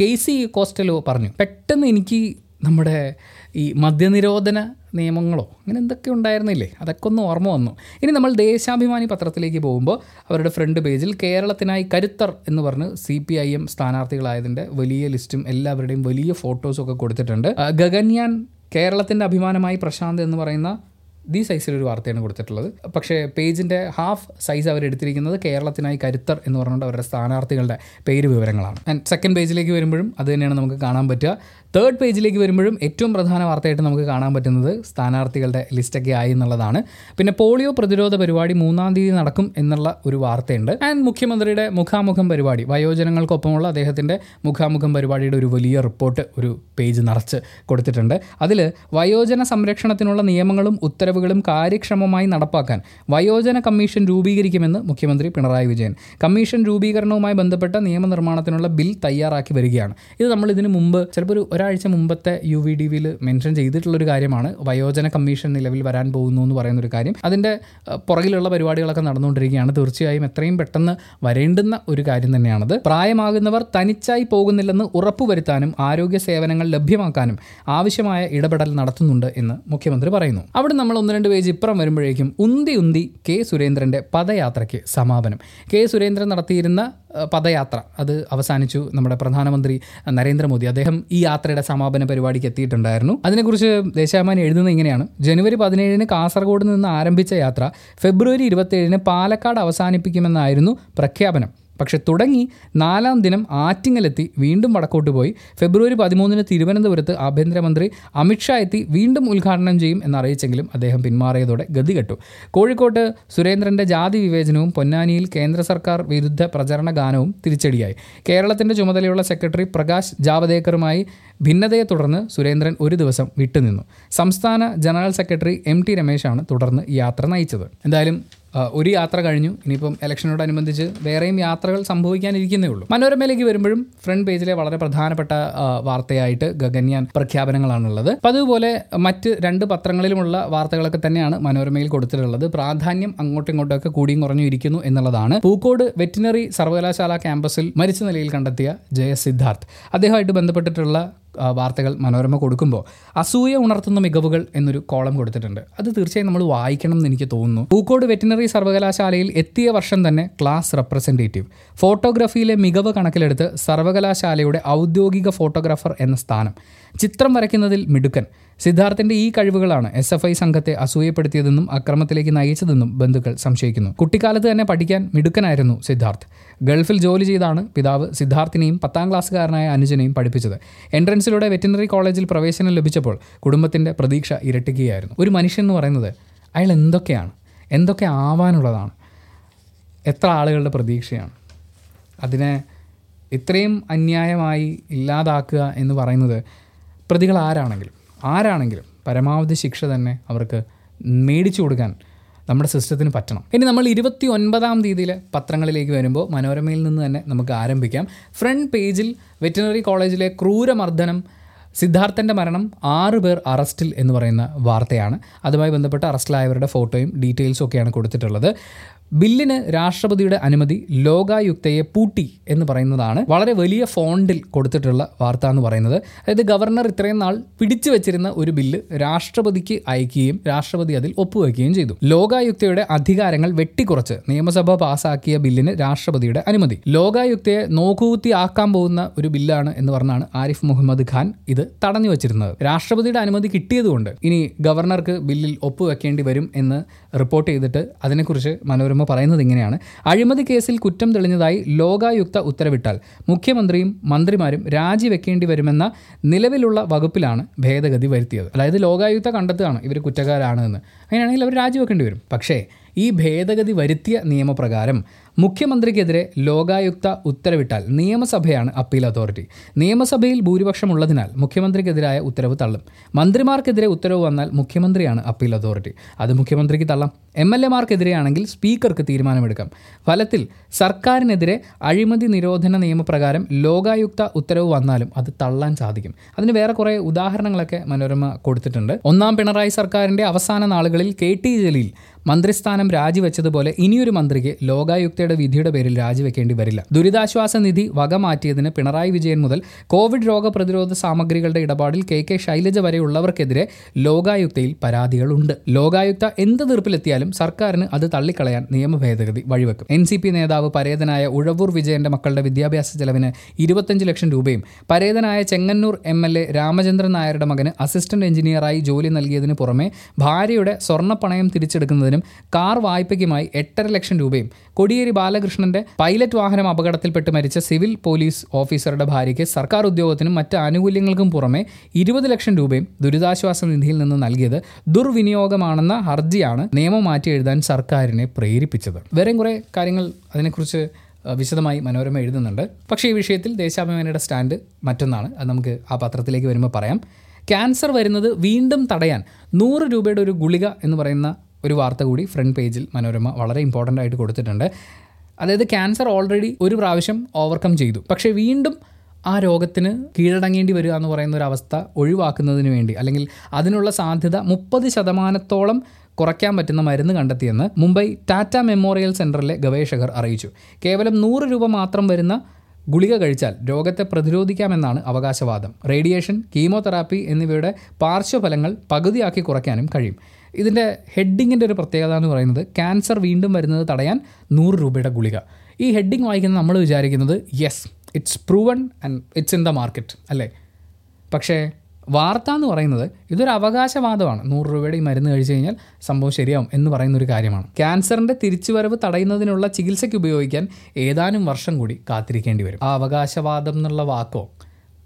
S1: കെ സി കോസ്റ്റലോ പറഞ്ഞു. പെട്ടെന്ന് എനിക്ക് നമ്മുടെ ഈ മദ്യനിരോധന നിയമങ്ങളോ അങ്ങനെ എന്തൊക്കെ ഉണ്ടായിരുന്നില്ലേ? അതൊക്കെ ഒന്ന് ഓർമ്മ വന്നു. ഇനി നമ്മൾ ദേശാഭിമാനി പത്രത്തിലേക്ക് പോകുമ്പോൾ അവരുടെ ഫ്രണ്ട് പേജിൽ കേരളത്തിനായി കരുത്തർ എന്ന് പറഞ്ഞ് സി പി ഐ എം സ്ഥാനാർത്ഥികളായതിന്റെ വലിയ ലിസ്റ്റും എല്ലാവരുടെയും വലിയ ഫോട്ടോസും ഒക്കെ കൊടുത്തിട്ടുണ്ട്. ഗഗൻയാൻ കേരളത്തിന്റെ അഭിമാനമായി പ്രശാന്ത് എന്ന് പറയുന്ന ദി സൈസിലൊരു വാർത്തയാണ് കൊടുത്തിട്ടുള്ളത്. പക്ഷേ പേജിന്റെ ഹാഫ് സൈസ് അവർ എടുത്തിരിക്കുന്നത് കേരളത്തിനായി കരുത്തർ എന്ന് പറഞ്ഞുകൊണ്ട് അവരുടെ സ്ഥാനാർത്ഥികളുടെ പേര് വിവരങ്ങളാണ്. ആൻഡ് സെക്കൻഡ് പേജിലേക്ക് വരുമ്പോഴും അത് തന്നെയാണ് നമുക്ക് കാണാൻ പറ്റുക. തേർഡ് പേജിലേക്ക് വരുമ്പോഴും ഏറ്റവും പ്രധാന വാർത്തയായിട്ട് നമുക്ക് കാണാൻ പറ്റുന്നത് സ്ഥാനാർത്ഥികളുടെ ലിസ്റ്റൊക്കെ ആയി എന്നുള്ളതാണ്. പിന്നെ പോളിയോ പ്രതിരോധ പരിപാടി മൂന്നാം തീയതി നടക്കും എന്നുള്ള ഒരു വാർത്തയുണ്ട്. ആൻഡ് മുഖ്യമന്ത്രിയുടെ മുഖാമുഖം പരിപാടി വയോജനങ്ങൾക്കൊപ്പമുള്ള അദ്ദേഹത്തിന്റെ മുഖാമുഖം പരിപാടിയുടെ ഒരു വലിയ റിപ്പോർട്ട് ഒരു പേജ് നിറച്ച് കൊടുത്തിട്ടുണ്ട്. അതിൽ വയോജന സംരക്ഷണത്തിനുള്ള നിയമങ്ങളും ഉത്തരവുകളും കാര്യക്ഷമമായി നടപ്പാക്കാൻ വയോജന കമ്മീഷൻ രൂപീകരിക്കുമെന്ന് മുഖ്യമന്ത്രി പിണറായി വിജയൻ. കമ്മീഷൻ രൂപീകരണവുമായി ബന്ധപ്പെട്ട നിയമനിർമ്മാണത്തിനുള്ള ബിൽ തയ്യാറാക്കി വരികയാണ്. ഇത് നമ്മൾ ഇതിനു മുമ്പ് ചിലപ്പോൾ ഒരു ഒരാഴ്ച മുമ്പത്തെ യു വി ഡി വിയിൽ മെൻഷൻ ചെയ്തിട്ടുള്ളൊരു കാര്യമാണ് വയോജന കമ്മീഷൻ നിലവിൽ വരാൻ പോകുന്നു എന്ന് പറയുന്ന ഒരു കാര്യം. അതിന്റെ പുറകിലുള്ള പരിപാടികളൊക്കെ നടന്നുകൊണ്ടിരിക്കുകയാണ്. തീർച്ചയായും എത്രയും പെട്ടെന്ന് വരേണ്ടുന്ന ഒരു കാര്യം തന്നെയാണത്. പ്രായമാകുന്നവർ തനിച്ചായി പോകുന്നില്ലെന്ന് ഉറപ്പുവരുത്താനും ആരോഗ്യ സേവനങ്ങൾ ലഭ്യമാക്കാനും ആവശ്യമായ ഇടപെടൽ നടത്തുന്നുണ്ട് എന്ന് മുഖ്യമന്ത്രി പറയുന്നു. അവിടെ നമ്മൾ ഒന്ന് രണ്ട് പേജ് ഇപ്പുറം വരുമ്പോഴേക്കും ഉന്തി ഉന്തി കെ സുരേന്ദ്രന്റെ പദയാത്രയ്ക്ക് സമാപനം. കെ സുരേന്ദ്രൻ നടത്തിയിരുന്ന പദയാത്ര അത് അവസാനിച്ചു. നമ്മുടെ പ്രധാനമന്ത്രി നരേന്ദ്രമോദി. അദ്ദേഹം ഈ യാത്രയുടെ സമാപന പരിപാടിക്ക് എത്തിയിട്ടുണ്ടായിരുന്നു. അതിനെക്കുറിച്ച് ദേശാഭിമാനി എഴുതുന്നത് ഇങ്ങനെയാണ്. ജനുവരി പതിനേഴിന് കാസർഗോഡ് നിന്ന് ആരംഭിച്ച യാത്ര ഫെബ്രുവരി ഇരുപത്തിയേഴിന് പാലക്കാട് അവസാനിപ്പിക്കുമെന്നായിരുന്നു പ്രഖ്യാപനം. പക്ഷെ തുടങ്ങി നാലാം ദിനം ആറ്റിങ്ങലെത്തി വീണ്ടും വടക്കോട്ട് പോയി. ഫെബ്രുവരി പതിമൂന്നിന് തിരുവനന്തപുരത്ത് ആഭ്യന്തരമന്ത്രി അമിത്ഷാ എത്തി വീണ്ടും ഉദ്ഘാടനം ചെയ്യും എന്നറിയിച്ചെങ്കിലും അദ്ദേഹം പിന്മാറിയതോടെ ഗതികെട്ടു. കോഴിക്കോട്ട് സുരേന്ദ്രന്റെ ജാതി വിവേചനവും പൊന്നാനിയിൽ കേന്ദ്ര സർക്കാർ വിരുദ്ധ പ്രചരണ ഗാനവും തിരിച്ചടിയായി. കേരളത്തിന്റെ ചുമതലയുള്ള സെക്രട്ടറി പ്രകാശ് ജാവദേക്കറുമായി ഭിന്നതയെ തുടർന്ന് സുരേന്ദ്രൻ ഒരു ദിവസം വിട്ടുനിന്നു. സംസ്ഥാന ജനറൽ സെക്രട്ടറി എം ടി രമേശാണ് തുടർന്ന് യാത്ര നയിച്ചത്. എന്തായാലും ഒരു യാത്ര കഴിഞ്ഞു. ഇനിയിപ്പം ഇലക്ഷനോടനുബന്ധിച്ച് വേറെയും യാത്രകൾ സംഭവിക്കാനിരിക്കുന്നേ ഉള്ളൂ. മനോരമയിലേക്ക് വരുമ്പോഴും ഫ്രണ്ട് പേജിലെ വളരെ പ്രധാനപ്പെട്ട വാർത്തയായിട്ട് ഗഗന്യാൻ പ്രഖ്യാപനങ്ങളാണുള്ളത്. അപ്പം അതുപോലെ മറ്റ് രണ്ട് പത്രങ്ങളിലുമുള്ള വാർത്തകളൊക്കെ തന്നെയാണ് മനോരമയിൽ കൊടുത്തിട്ടുള്ളത്. പ്രാധാന്യം അങ്ങോട്ടും ഇങ്ങോട്ടൊക്കെ കൂടിയും കുറഞ്ഞു ഇരിക്കുന്നു എന്നുള്ളതാണ്. പൂക്കോട് വെറ്റിനറി സർവകലാശാല ക്യാമ്പസിൽ മരിച്ച നിലയിൽ കണ്ടെത്തിയ ജയ സിദ്ധാർത്ഥ് അദ്ദേഹമായിട്ട് ബന്ധപ്പെട്ടിട്ടുള്ള വാർത്തകൾ മനോരമ കൊടുക്കുമ്പോൾ അസൂയ ഉണർത്തുന്ന മികവുകൾ എന്നൊരു കോളം കൊടുത്തിട്ടുണ്ട്. അത് തീർച്ചയായും നമ്മൾ വായിക്കണം എന്ന് എനിക്ക് തോന്നുന്നു. പൂക്കോട് വെറ്റിനറി സർവകലാശാലയിൽ എത്തിയ വർഷം തന്നെ ക്ലാസ് റെപ്രസെന്റേറ്റീവ് ഫോട്ടോഗ്രാഫിയിലെ മികവ് കണക്കിലെടുത്ത് സർവകലാശാലയുടെ ഔദ്യോഗിക ഫോട്ടോഗ്രാഫർ എന്ന സ്ഥാനം. ചിത്രം വരയ്ക്കുന്നതിൽ മിടുക്കൻ. സിദ്ധാർത്ഥിന്റെ ഈ കഴിവുകളാണ് എസ് എഫ് ഐ സംഘത്തെ അസൂയപ്പെടുത്തിയതെന്നും അക്രമത്തിലേക്ക് നയിച്ചതെന്നും ബന്ധുക്കൾ സംശയിക്കുന്നു. കുട്ടിക്കാലത്ത് തന്നെ പഠിക്കാൻ മിടുക്കനായിരുന്നു സിദ്ധാർത്ഥ്. ഗൾഫിൽ ജോലി ചെയ്താണ് പിതാവ് സിദ്ധാർത്ഥിനെയും പത്താം ക്ലാസ്സുകാരനായ അനുജനെയും പഠിപ്പിച്ചത്. എൻട്രൻസിലൂടെ വെറ്റിനറി കോളേജിൽ പ്രവേശനം ലഭിച്ചപ്പോൾ കുടുംബത്തിന്റെ പ്രതീക്ഷ ഇരട്ടിക്കുകയായിരുന്നു. ഒരു മനുഷ്യൻ എന്ന് പറയുന്നത് അയാൾ എന്തൊക്കെയാണ്? എന്തൊക്കെ ആവാനുള്ളതാണ്? എത്ര ആളുകളുടെ പ്രതീക്ഷയാണ്? അതിനെ ഇത്രയും അന്യായമായി ഇല്ലാതാക്കുക എന്ന് പറയുന്നത് പ്രതികൾ ആരാണെങ്കിലും? ആരാണെങ്കിലും പരമാവധി ശിക്ഷ തന്നെ അവർക്ക് മേടിച്ചു കൊടുക്കാൻ നമ്മുടെ സിസ്റ്റത്തിന് പറ്റണം. ഇനി നമ്മൾ ഇരുപത്തി ഒൻപതാം തീയതിയിലെ പത്രങ്ങളിലേക്ക് വരുമ്പോൾ മനോരമയിൽ നിന്ന് തന്നെ നമുക്ക് ആരംഭിക്കാം. ഫ്രണ്ട് പേജിൽ വെറ്റിനറി കോളേജിലെ ക്രൂരമർദ്ദനം സിദ്ധാർത്ഥന്റെ മരണം ആറ് പേർ അറസ്റ്റിൽ എന്ന് പറയുന്ന വാർത്തയാണ്. അതുമായി ബന്ധപ്പെട്ട് അറസ്റ്റിലായവരുടെ ഫോട്ടോയും ഡീറ്റെയിൽസും ഒക്കെയാണ് കൊടുത്തിട്ടുള്ളത്. ബില്ലിന് രാഷ്ട്രപതിയുടെ അനുമതി ലോകായുക്തയെ പൂട്ടി എന്ന് പറയുന്നതാണ് വളരെ വലിയ ഫോണ്ടിൽ കൊടുത്തിട്ടുള്ള വാർത്ത എന്ന് പറയുന്നത്. അതായത് ഗവർണർ ഇത്രയും നാൾ പിടിച്ചു വെച്ചിരുന്ന ഒരു ബില്ല് രാഷ്ട്രപതിക്ക് അയക്കുകയും രാഷ്ട്രപതി അതിൽ ഒപ്പുവെക്കുകയും ചെയ്തു. ലോകായുക്തയുടെ അധികാരങ്ങൾ വെട്ടിക്കുറച്ച് നിയമസഭ പാസാക്കിയ ബില്ലിന് രാഷ്ട്രപതിയുടെ അനുമതി. ലോകായുക്തയെ നോക്കുകുത്തി ആക്കാൻ പോകുന്ന ഒരു ബില്ലാണ് എന്ന് പറഞ്ഞാണ് ആരിഫ് മുഹമ്മദ് ഖാൻ ഇത് തടഞ്ഞു വെച്ചിരുന്നത്. രാഷ്ട്രപതിയുടെ അനുമതി കിട്ടിയതുകൊണ്ട് ഇനി ഗവർണർക്ക് ബില്ലിൽ ഒപ്പുവെക്കേണ്ടി വരും എന്ന് റിപ്പോർട്ട് ചെയ്തിട്ട് അതിനെക്കുറിച്ച് മനോരമ പറയുന്നത് ഇങ്ങനെയാണ്. അഴിമതി കേസിൽ കുറ്റം തെളിഞ്ഞതായി ലോകായുക്ത ഉത്തരവിട്ടാൽ മുഖ്യമന്ത്രിയും മന്ത്രിമാരും രാജിവെക്കേണ്ടി വരുമെന്ന നിലവിലുള്ള വകുപ്പിലാണ് ഭേദഗതി വരുത്തിയത്. അതായത് ലോകായുക്ത കണ്ടെത്തുകയാണ് ഇവർ കുറ്റക്കാരാണ് എന്ന് അങ്ങനെയാണെങ്കിൽ അവർ രാജിവെക്കേണ്ടി വരും. പക്ഷേ ഈ ഭേദഗതി വരുത്തിയ നിയമപ്രകാരം മുഖ്യമന്ത്രിക്കെതിരെ ലോകായുക്ത ഉത്തരവിട്ടാൽ നിയമസഭയാണ് അപ്പീൽ അതോറിറ്റി. നിയമസഭയിൽ ഭൂരിപക്ഷം ഉള്ളതിനാൽ മുഖ്യമന്ത്രിക്കെതിരായ ഉത്തരവ് തള്ളും. മന്ത്രിമാർക്കെതിരെ ഉത്തരവ് വന്നാൽ മുഖ്യമന്ത്രിയാണ് അപ്പീൽ അതോറിറ്റി. അത് മുഖ്യമന്ത്രിക്ക് തള്ളാം. എം എൽ സ്പീക്കർക്ക് തീരുമാനമെടുക്കാം. ഫലത്തിൽ സർക്കാരിനെതിരെ അഴിമതി നിരോധന നിയമപ്രകാരം ലോകായുക്ത ഉത്തരവ് വന്നാലും അത് തള്ളാൻ സാധിക്കും. അതിന് വേറെ കുറേ ഉദാഹരണങ്ങളൊക്കെ മനോരമ കൊടുത്തിട്ടുണ്ട്. ഒന്നാം പിണറായി സർക്കാരിന്റെ അവസാന നാളുകളിൽ കെ ടി ജലീൽ മന്ത്രിസ്ഥാനം രാജിവെച്ചതുപോലെ ഇനിയൊരു മന്ത്രിക്ക് ലോകായുക്തയുടെ വിധിയുടെ പേരിൽ രാജിവെക്കേണ്ടി വരില്ല. ദുരിതാശ്വാസ നിധി വക മാറ്റിയതിന് പിണറായി വിജയൻ മുതൽ കോവിഡ് രോഗപ്രതിരോധ സാമഗ്രികളുടെ ഇടപാടിൽ കെ കെ ശൈലജ വരെയുള്ളവർക്കെതിരെ ലോകായുക്തയിൽ പരാതികളുണ്ട്. ലോകായുക്ത എന്ത് തീർപ്പിലെത്തിയാലും സർക്കാരിന് അത് തള്ളിക്കളയാൻ നിയമ ഭേദഗതി വഴിവെക്കും. എൻ സി പി നേതാവ് പരേതനായ ഉഴവൂർ വിജയന്റെ മക്കളുടെ വിദ്യാഭ്യാസ ചെലവിന് ഇരുപത്തഞ്ച് ലക്ഷം രൂപയും പരേതനായ Chengannur M L A Ramachandran നായരുടെ മകന് അസിസ്റ്റന്റ് എഞ്ചിനീയറായി ജോലി നൽകിയതിന് പുറമെ ഭാര്യയുടെ സ്വർണപ്പണയം തിരിച്ചെടുക്കുന്നതിനും കാർ വായ്പയ്ക്കുമായി എട്ടര ലക്ഷം രൂപയും കൊടിയേരി ബാലകൃഷ്ണന്റെ പൈലറ്റ് വാഹനം അപകടത്തിൽപ്പെട്ട് മരിച്ച സിവിൽ പോലീസ് ഓഫീസറുടെ ഭാര്യയ്ക്ക് സർക്കാർ ഉദ്യോഗത്തിനും മറ്റ് ആനുകൂല്യങ്ങൾക്കും പുറമെ ഇരുപത് ലക്ഷം രൂപയും ദുരിതാശ്വാസ നിധിയിൽ നിന്ന് നൽകിയത് ദുർവിനിയോഗമാണെന്ന ഹർജിയാണ് നിയമം മാറ്റി എഴുതാൻ സർക്കാരിനെ പ്രേരിപ്പിച്ചത്. വേറെ കുറേ കാര്യങ്ങൾ അതിനെക്കുറിച്ച് വിശദമായി മനോരമ എഴുതുന്നുണ്ട്. പക്ഷേ ഈ വിഷയത്തിൽ ദേശാഭിമാനിയുടെ സ്റ്റാൻഡ് മറ്റൊന്നാണ്. അത് നമുക്ക് ആ പത്രത്തിലേക്ക് വരുമ്പോൾ പറയാം. ക്യാൻസർ വരുന്നത് വീണ്ടും തടയാൻ നൂറ് രൂപയുടെ ഒരു ഗുളിക എന്ന് പറയുന്ന ഒരു വാർത്ത കൂടി ഫ്രണ്ട് പേജിൽ മനോരമ വളരെ ഇമ്പോർട്ടന്റ് ആയിട്ട് കൊടുത്തിട്ടുണ്ട്. അതായത് ക്യാൻസർ ഓൾറെഡി ഒരു പ്രാവശ്യം ഓവർകം ചെയ്തു. പക്ഷേ വീണ്ടും ആ രോഗത്തിന് കീഴടങ്ങേണ്ടി വരിക എന്ന് പറയുന്ന ഒരു അവസ്ഥ ഒഴിവാക്കുന്നതിന് വേണ്ടി അല്ലെങ്കിൽ അതിനുള്ള സാധ്യത മുപ്പത് ശതമാനത്തോളം കുറയ്ക്കാൻ പറ്റുന്ന മരുന്ന് കണ്ടെത്തിയെന്ന് മുംബൈ ടാറ്റ മെമ്മോറിയൽ സെന്ററിലെ ഗവേഷകർ അറിയിച്ചു. കേവലം നൂറ് രൂപ മാത്രം വരുന്ന ഗുളിക കഴിച്ചാൽ രോഗത്തെ പ്രതിരോധിക്കാമെന്നാണ് അവകാശവാദം. റേഡിയേഷൻ കീമോതെറാപ്പി എന്നിവയുടെ പാർശ്വഫലങ്ങൾ പകുതിയാക്കി കുറയ്ക്കാനും കഴിയും. ഇതിന്റെ ഹെഡിങ്ങിന്റെ ഒരു പ്രത്യേകത എന്ന് പറയുന്നത് ക്യാൻസർ വീണ്ടും വരുന്നത് തടയാൻ നൂറ് രൂപയുടെ ഗുളിക. ഈ ഹെഡിങ് വായിക്കുന്ന നമ്മൾ വിചാരിക്കുന്നത് yes it's proven and it's in the market അല്ലേ? പക്ഷേ വാർത്ത എന്ന് പറയുന്നത് ഇതൊരു അവകാശവാദമാണ്. നൂറ് രൂപയുടെ ഈ മരുന്ന് കഴിച്ചു കഴിഞ്ഞാൽ സംഭവം ശരിയാവും എന്ന് പറയുന്ന ഒരു കാര്യമാണ്. ക്യാൻസറിന്റെ തിരിച്ചുവരവ് തടയുന്നതിനുള്ള ചികിത്സയ്ക്ക് ഉപയോഗിക്കാൻ ഏതാനും വർഷം കൂടി കാത്തിരിക്കേണ്ടി വരും. ആ അവകാശവാദം എന്നുള്ള വാക്കോ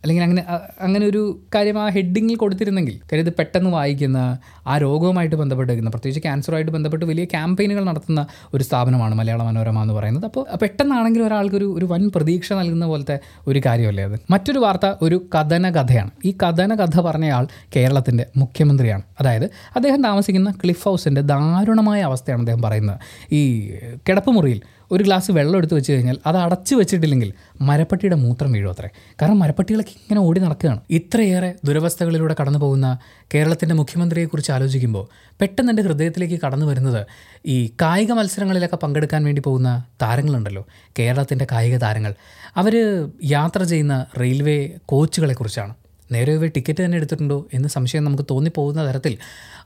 S1: അല്ലെങ്കിൽ അങ്ങനെ അങ്ങനെ ഒരു കാര്യം ആ ഹെഡിങ്ങിൽ കൊടുത്തിരുന്നെങ്കിൽ കാര്യം ഇത് പെട്ടെന്ന് വായിക്കുന്ന ആ രോഗവുമായിട്ട് ബന്ധപ്പെട്ടിരിക്കുന്ന പ്രത്യേകിച്ച് ക്യാൻസറുമായിട്ട് ബന്ധപ്പെട്ട് വലിയ ക്യാമ്പയിനുകൾ നടത്തുന്ന ഒരു സ്ഥാപനമാണ് മലയാള മനോരമ എന്ന് പറയുന്നത്. അപ്പോൾ പെട്ടെന്നാണെങ്കിൽ ഒരാൾക്ക് ഒരു ഒരു വൻ പ്രതീക്ഷ നൽകുന്ന പോലത്തെ ഒരു കാര്യമല്ലേ അത്? മറ്റൊരു വാർത്ത ഒരു കഥന കഥയാണ്. ഈ കഥന കഥ പറഞ്ഞയാൾ കേരളത്തിന്റെ മുഖ്യമന്ത്രിയാണ്. അതായത് അദ്ദേഹം താമസിക്കുന്ന ക്ലിഫ് ഹൗസിന്റെ ദാരുണമായ അവസ്ഥയാണ് അദ്ദേഹം പറയുന്നത്. ഈ കിടപ്പുമുറിയിൽ ഒരു ഗ്ലാസ് വെള്ളം എടുത്ത് വെച്ച് കഴിഞ്ഞാൽ അത് അടച്ചു വെച്ചിട്ടില്ലെങ്കിൽ മരപ്പട്ടിയുടെ മൂത്രം വീഴും അത്രേ. കാരണം മരപ്പട്ടികളൊക്കെ ഇങ്ങനെ ഓടി നടക്കുകയാണ്. ഇത്രയേറെ ദുരവസ്ഥകളിലൂടെ കടന്നു പോകുന്ന കേരളത്തിന്റെ മുഖ്യമന്ത്രിയെക്കുറിച്ച് ആലോചിക്കുമ്പോൾ പെട്ടെന്ന് എന്റെ ഹൃദയത്തിലേക്ക് കടന്നു വരുന്നത് ഈ കായിക മത്സരങ്ങളിലൊക്കെ പങ്കെടുക്കാൻ വേണ്ടി പോകുന്ന താരങ്ങളുണ്ടല്ലോ. കേരളത്തിന്റെ കായിക താരങ്ങൾ. അവർ യാത്ര ചെയ്യുന്ന റെയിൽവേ കോച്ചുകളെക്കുറിച്ചാണ്. നേരെ ഇവ ടിക്കറ്റ് തന്നെ എടുത്തിട്ടുണ്ടോ എന്ന് സംശയം നമുക്ക് തോന്നിപ്പോകുന്ന തരത്തിൽ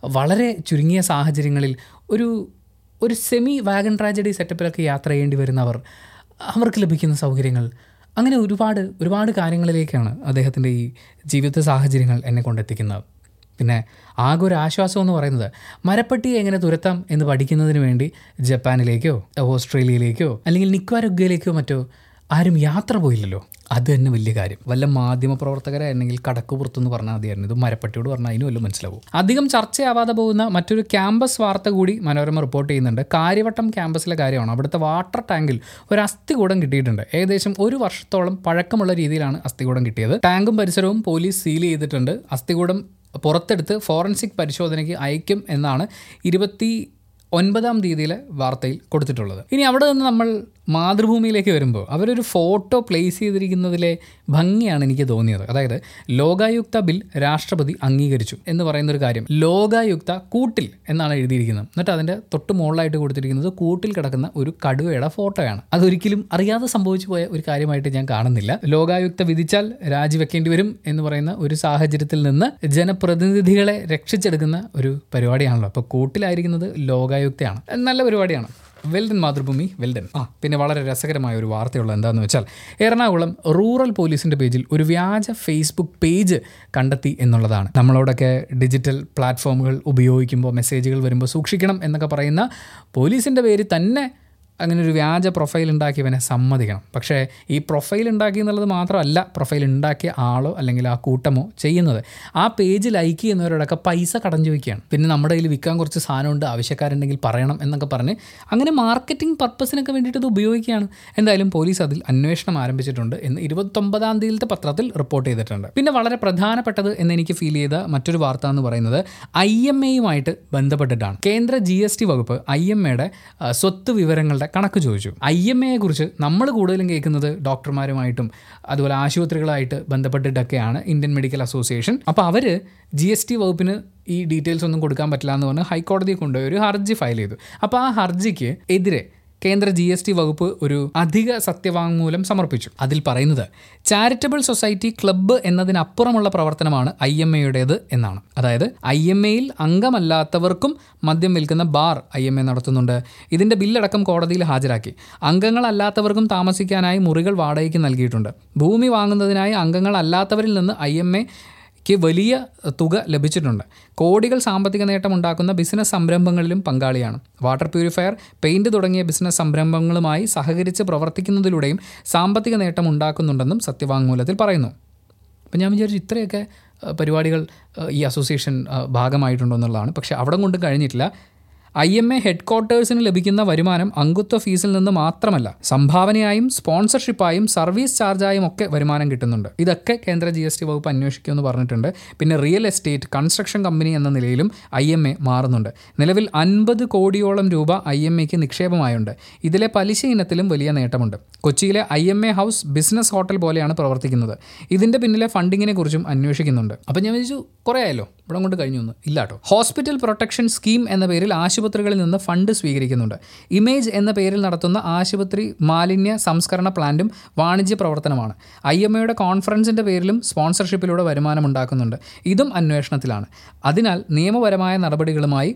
S1: വളരെ ചുരുങ്ങിയ സാഹചര്യങ്ങളിൽ ഒരു ഒരു സെമി വാഗൺ ട്രാജഡി സെറ്റപ്പിലൊക്കെ യാത്ര ചെയ്യേണ്ടി വരുന്നവർ അവർക്ക് ലഭിക്കുന്ന സൗകര്യങ്ങൾ. അങ്ങനെ ഒരുപാട് ഒരുപാട് കാര്യങ്ങളിലേക്കാണ് അദ്ദേഹത്തിന്റെ ഈ ജീവിത സാഹചര്യങ്ങൾ എന്നെ കൊണ്ടെത്തിക്കുന്നത്. പിന്നെ ആകെ ഒരു ആശ്വാസം എന്ന് പറയുന്നത് മരപ്പട്ടിയെ എങ്ങനെ തുരത്താം എന്ന് പഠിക്കുന്നതിന് വേണ്ടി ജപ്പാനിലേക്കോ ഓസ്ട്രേലിയയിലേക്കോ അല്ലെങ്കിൽ നിക്വാരൊഗ്ഗയിലേക്കോ മറ്റോ ആരും യാത്ര പോയില്ലല്ലോ. അത് തന്നെ വലിയ കാര്യം. വല്ല മാധ്യമ പ്രവർത്തകരായിരുന്നെങ്കിൽ കടക്ക് പുറത്തുനിന്ന് പറഞ്ഞാൽ മതിയായിരുന്നു. ഇത് മരപ്പട്ടിയോട് പറഞ്ഞാൽ അതിനും വല്ലതും മനസ്സിലാവും. അധികം ചർച്ചയാവാതെ പോകുന്ന മറ്റൊരു ക്യാമ്പസ് വാർത്ത കൂടി മനോരമ റിപ്പോർട്ട് ചെയ്യുന്നുണ്ട്. കാര്യവട്ടം ക്യാമ്പസിലെ കാര്യമാണ്. അവിടുത്തെ വാട്ടർ ടാങ്കിൽ ഒരു അസ്ഥികൂടം കിട്ടിയിട്ടുണ്ട്. ഏകദേശം ഒരു വർഷത്തോളം പഴക്കമുള്ള രീതിയിലാണ് അസ്ഥികൂടം കിട്ടിയത്. ടാങ്കും പരിസരവും പോലീസ് സീൽ ചെയ്തിട്ടുണ്ട്. അസ്ഥികൂടം പുറത്തെടുത്ത് ഫോറൻസിക് പരിശോധനയ്ക്ക് അയക്കും എന്നാണ് ഇരുപത്തി ഒൻപതാം തീയതിയിലെ വാർത്തയിൽ കൊടുത്തിട്ടുള്ളത്. ഇനി അവിടെ നിന്ന് നമ്മൾ മാതൃഭൂമിയിലേക്ക് വരുമ്പോൾ അവരൊരു ഫോട്ടോ പ്ലേസ് ചെയ്തിരിക്കുന്നതിലെ ഭംഗിയാണ് എനിക്ക് തോന്നിയത്. അതായത് ലോകായുക്ത ബിൽ രാഷ്ട്രപതി അംഗീകരിച്ചു എന്ന് പറയുന്ന ഒരു കാര്യം. ലോകായുക്ത കൂട്ടിൽ എന്നാണ് എഴുതിയിരിക്കുന്നത്. എന്നിട്ട് അതിന്റെ തൊട്ട് മുകളിലായിട്ട് കൊടുത്തിരിക്കുന്നത് കൂട്ടിൽ കിടക്കുന്ന ഒരു കടുവയുടെ ഫോട്ടോയാണ്. അതൊരിക്കലും അറിയാതെ സംഭവിച്ചു പോയ ഒരു കാര്യമായിട്ട് ഞാൻ കാണുന്നില്ല. ലോകായുക്ത വിധിച്ചാൽ രാജിവെക്കേണ്ടി വരും എന്ന് പറയുന്ന ഒരു സാഹചര്യത്തിൽ നിന്ന് ജനപ്രതിനിധികളെ രക്ഷിച്ചെടുക്കുന്ന ഒരു പരിപാടിയാണല്ലോ. അപ്പോൾ കൂട്ടിലായിരിക്കുന്നത് ലോകായുക്തയാണ്. നല്ല പരിപാടിയാണ്. Well done Mathrubhumi well done. ആ പിന്നെ വളരെ രസകരമായ ഒരു വാർത്തയുള്ളത് എന്താണെന്ന് വെച്ചാൽ എറണാകുളം റൂറൽ പോലീസിന്റെ പേജിൽ ഒരു വ്യാജ ഫേസ്ബുക്ക് പേജ് കണ്ടെത്തി എന്നുള്ളതാണ്. നമ്മളോടൊക്കെ ഡിജിറ്റൽ പ്ലാറ്റ്ഫോമുകൾ ഉപയോഗിക്കുമ്പോൾ മെസ്സേജുകൾ വരുമ്പോൾ സൂക്ഷിക്കണം എന്നൊക്കെ പറയുന്ന പോലീസിന്റെ പേര് തന്നെ അങ്ങനെ ഒരു വ്യാജ പ്രൊഫൈൽ ഉണ്ടാക്കിയവനെ സമ്മതിക്കണം. പക്ഷേ ഈ പ്രൊഫൈൽ ഉണ്ടാക്കി എന്നുള്ളത് മാത്രമല്ല പ്രൊഫൈൽ ഉണ്ടാക്കിയ ആളോ അല്ലെങ്കിൽ ആ കൂട്ടമോ ചെയ്യുന്നത്. ആ പേജ് ലൈക്ക് ചെയ്യുന്നവരോടൊക്കെ പൈസ കടഞ്ഞു വയ്ക്കുകയാണ്. പിന്നെ നമ്മുടെ കയ്യിൽ വിൽക്കാൻ കുറച്ച് സാധനമുണ്ട് ആവശ്യക്കാരുണ്ടെങ്കിൽ പറയണം എന്നൊക്കെ പറഞ്ഞ് അങ്ങനെ മാർക്കറ്റിംഗ് പർപ്പസിനൊക്കെ വേണ്ടിയിട്ട് ഇത് ഉപയോഗിക്കുകയാണ്. എന്തായാലും പോലീസ് അതിൽ അന്വേഷണം ആരംഭിച്ചിട്ടുണ്ട് എന്ന് ഇരുപത്തൊമ്പതാം തീയതിയിലത്തെ പത്രത്തിൽ റിപ്പോർട്ട് ചെയ്തിട്ടുണ്ട്. പിന്നെ വളരെ പ്രധാനപ്പെട്ടത് എന്ന് എനിക്ക് ഫീൽ ചെയ്ത മറ്റൊരു വാർത്ത എന്ന് പറയുന്നത് ഐ എം എയുമായിട്ട് ബന്ധപ്പെട്ടിട്ടാണ്. കേന്ദ്ര ജി എസ് ടി വകുപ്പ് ഐ എം എയുടെ സ്വത്ത് വിവരങ്ങളുടെ കണക്ക് ചോദിച്ചു. ഐ എം എയെ കുറിച്ച് നമ്മൾ കൂടുതലും കേൾക്കുന്നത് ഡോക്ടർമാരുമായിട്ടും അതുപോലെ ആശുപത്രികളായിട്ട് ബന്ധപ്പെട്ടിട്ടൊക്കെയാണ് ഇന്ത്യൻ മെഡിക്കൽ അസോസിയേഷൻ. അപ്പോൾ അവർ ജി എസ് ടി വകുപ്പിന് ഈ ഡീറ്റെയിൽസ് ഒന്നും കൊടുക്കാൻ പറ്റില്ല എന്ന് പറഞ്ഞ് ഹൈക്കോടതിയിൽ കൊണ്ടുപോയി ഒരു ഹർജി ഫയൽ ചെയ്തു. അപ്പോൾ ആ ഹർജിക്ക് എതിരെ കേന്ദ്ര ജി എസ് ടി വകുപ്പ് ഒരു അധിക സത്യവാങ്മൂലം സമർപ്പിച്ചു. അതിൽ പറയുന്നത് ചാരിറ്റബിൾ സൊസൈറ്റി ക്ലബ്ബ് എന്നതിനപ്പുറമുള്ള പ്രവർത്തനമാണ് ഐ എം എയുടേത് എന്നാണ്. അതായത് ഐ എം എയിൽ അംഗമല്ലാത്തവർക്കും മദ്യം വിൽക്കുന്ന ബാർ ഐ എം എ നടത്തുന്നുണ്ട്. ഇതിന്റെ ബില്ലടക്കം കോടതിയിൽ ഹാജരാക്കി. അംഗങ്ങളല്ലാത്തവർക്കും താമസിക്കാനായി മുറികൾ വാടകയ്ക്ക് നൽകിയിട്ടുണ്ട്. ഭൂമി വാങ്ങുന്നതിനായി അംഗങ്ങളല്ലാത്തവരിൽ നിന്ന് ഐ എം എ ക്ക് വലിയ തുക ലഭിച്ചിട്ടുണ്ട്. കോടികൾ സാമ്പത്തിക നേട്ടം ഉണ്ടാക്കുന്ന ബിസിനസ് സംരംഭങ്ങളിലും പങ്കാളിയാണ്. വാട്ടർ പ്യൂരിഫയർ പെയിന്റ് തുടങ്ങിയ ബിസിനസ് സംരംഭങ്ങളുമായി സഹകരിച്ച് പ്രവർത്തിക്കുന്നതിലൂടെയും സാമ്പത്തിക നേട്ടം ഉണ്ടാക്കുന്നുണ്ടെന്നും സത്യവാങ്മൂലത്തിൽ പറയുന്നു. അപ്പം ഞാൻ വിചാരിച്ചു ഇത്രയൊക്കെ പരിപാടികൾ ഈ അസോസിയേഷൻ ഭാഗമായിട്ടുണ്ടോ എന്നുള്ളതാണ്. പക്ഷേ അവിടെ കൊണ്ടും കഴിഞ്ഞിട്ടില്ല. ഐ എം എ ഹെഡ് ക്വാർട്ടേഴ്സിന് ലഭിക്കുന്ന വരുമാനം അംഗത്വ ഫീസിൽ നിന്ന് മാത്രമല്ല സംഭാവനയായും സ്പോൺസർഷിപ്പായും സർവീസ് ചാർജായും ഒക്കെ വരുമാനം കിട്ടുന്നുണ്ട്. ഇതൊക്കെ കേന്ദ്ര ജി എസ് ടി വകുപ്പ് അന്വേഷിക്കുമെന്ന് പറഞ്ഞിട്ടുണ്ട്. പിന്നെ റിയൽ എസ്റ്റേറ്റ് കൺസ്ട്രക്ഷൻ കമ്പനി എന്ന നിലയിലും ഐ എം എ മാറുന്നുണ്ട്. നിലവിൽ അൻപത് കോടിയോളം രൂപ ഐ എം എക്ക് നിക്ഷേപമായുണ്ട്. ഇതിലെ പലിശ ഇനത്തിലും വലിയ നേട്ടമുണ്ട്. കൊച്ചിയിലെ I M A house business hotel പോലെയാണ് പ്രവർത്തിക്കുന്നത്. ഇതിന്റെ പിന്നിലെ ഫണ്ടിങ്ങിനെ കുറിച്ചും അന്വേഷിക്കുന്നുണ്ട്. അപ്പം ഞാൻ വിചാരിച്ചു കുറേ ആയല്ലോ? ഇവിടെ കൊണ്ട് കഴിഞ്ഞു ഒന്ന് ഇല്ല കേട്ടോ. ഹോസ്പിറ്റൽ പ്രൊട്ടക്ഷൻ സ്കീം എന്ന പേരിൽ ആശുപത്രികളിൽ നിന്ന് ഫണ്ട് സ്വീകരിക്കുന്നുണ്ട്. ഇമേജ് എന്ന പേരിൽ നടത്തുന്ന ആശുപത്രി മാലിന്യ സംസ്കരണ പ്ലാന്റും വാണിജ്യ പ്രവർത്തനമാണ്. ഐ എം എയുടെ കോൺഫറൻസിന്റെ പേരിലും സ്പോൺസർഷിപ്പിലൂടെ വരുമാനം ഉണ്ടാക്കുന്നുണ്ട്. ഇതും അന്വേഷണത്തിലാണ്. അതിനാൽ നിയമപരമായ നടപടികളുമായി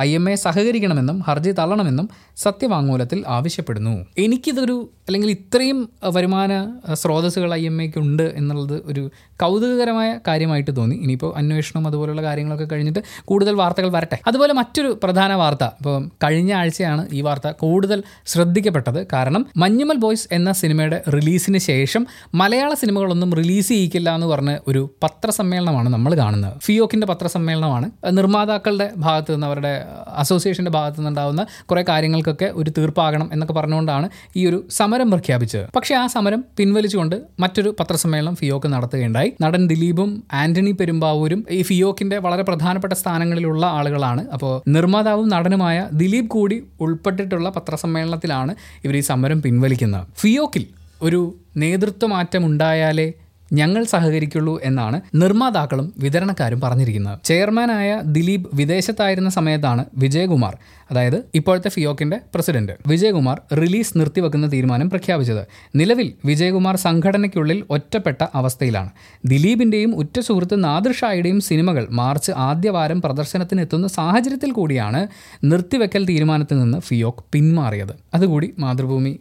S1: ഐ എം എ സഹകരിക്കണമെന്നും ഹർജി തള്ളണമെന്നും സത്യവാങ്മൂലത്തിൽ ആവശ്യപ്പെടുന്നു. എനിക്കിതൊരു അല്ലെങ്കിൽ ഇത്രയും വരുമാന സ്രോതസ്സുകൾ ഐ എം എക്ക് ഉണ്ട് എന്നുള്ളത് ഒരു കൗതുകകരമായ കാര്യമായിട്ട് തോന്നി. ഇനിയിപ്പോൾ അന്വേഷണം അതുപോലുള്ള കാര്യങ്ങളൊക്കെ കഴിഞ്ഞിട്ട് കൂടുതൽ വാർത്തകൾ വരട്ടെ. അതുപോലെ മറ്റൊരു പ്രധാന വാർത്ത. ഇപ്പോൾ കഴിഞ്ഞ ആഴ്ചയാണ് ഈ വാർത്ത കൂടുതൽ ശ്രദ്ധിക്കപ്പെട്ടത്. കാരണം മഞ്ഞുമൽ ബോയ്സ് എന്ന സിനിമയുടെ റിലീസിന് ശേഷം മലയാള സിനിമകളൊന്നും റിലീസ് ചെയ്യിക്കില്ല എന്ന് പറഞ്ഞ് ഒരു പത്രസമ്മേളനമാണ് നമ്മൾ കാണുന്നത്. ഫിയോക്കിന്റെ പത്രസമ്മേളനമാണ്. നിർമ്മാതാക്കളുടെ ഭാഗത്ത് നിന്ന് അവരുടെ അസോസിയേഷന്റെ ഭാഗത്തു നിന്നുണ്ടാവുന്ന കുറേ കാര്യങ്ങൾക്കൊക്കെ ഒരു തീർപ്പാകണം എന്നൊക്കെ പറഞ്ഞുകൊണ്ടാണ് ഈ ഒരു സമരം പ്രഖ്യാപിച്ചത്. പക്ഷേ ആ സമരം പിൻവലിച്ചുകൊണ്ട് മറ്റൊരു പത്രസമ്മേളനം ഫിയോക്ക് നടത്തുകയുണ്ടായി. നടൻ ദിലീപും ആന്റണി പെരുമ്പാവൂരും ഈ ഫിയോക്കിന്റെ വളരെ പ്രധാനപ്പെട്ട സ്ഥാനങ്ങളിലുള്ള ആളുകളാണ്. അപ്പോൾ നിർമ്മാതാവും നടനുമായ ദിലീപ് കൂടി ഉൾപ്പെട്ടിട്ടുള്ള പത്രസമ്മേളനത്തിലാണ് ഇവർ ഈ സമരം പിൻവലിക്കുന്നത്. ഫിയോക്കിൽ ഒരു നേതൃത്വ മാറ്റം ഉണ്ടായാലേ ഞങ്ങൾ സഹകരിക്കുള്ളൂ എന്നാണ് നിർമ്മാതാക്കളും വിതരണക്കാരും പറഞ്ഞിരിക്കുന്നത്. ചെയർമാനായ ദിലീപ് വിദേശത്തായിരുന്ന സമയത്താണ് വിജയകുമാർ അതായത് ഇപ്പോഴത്തെ ഫിയോക്കിന്റെ പ്രസിഡന്റ് വിജയകുമാർ റിലീസ് നിർത്തിവെക്കുന്ന തീരുമാനം പ്രഖ്യാപിച്ചത്. നിലവിൽ വിജയകുമാർ സംഘടനയ്ക്കുള്ളിൽ ഒറ്റപ്പെട്ട അവസ്ഥയിലാണ്. ദിലീപിന്റെയും ഉറ്റ സുഹൃത്ത് നാദൃഷായുടെയും സിനിമകൾ മാർച്ച് ആദ്യവാരം പ്രദർശനത്തിന് എത്തുന്ന സാഹചര്യത്തിൽ കൂടിയാണ് നിർത്തിവെക്കൽ തീരുമാനത്തിൽ നിന്ന് ഫിയോക്ക് പിന്മാറിയത്. അതുകൂടി മാതൃഭൂമി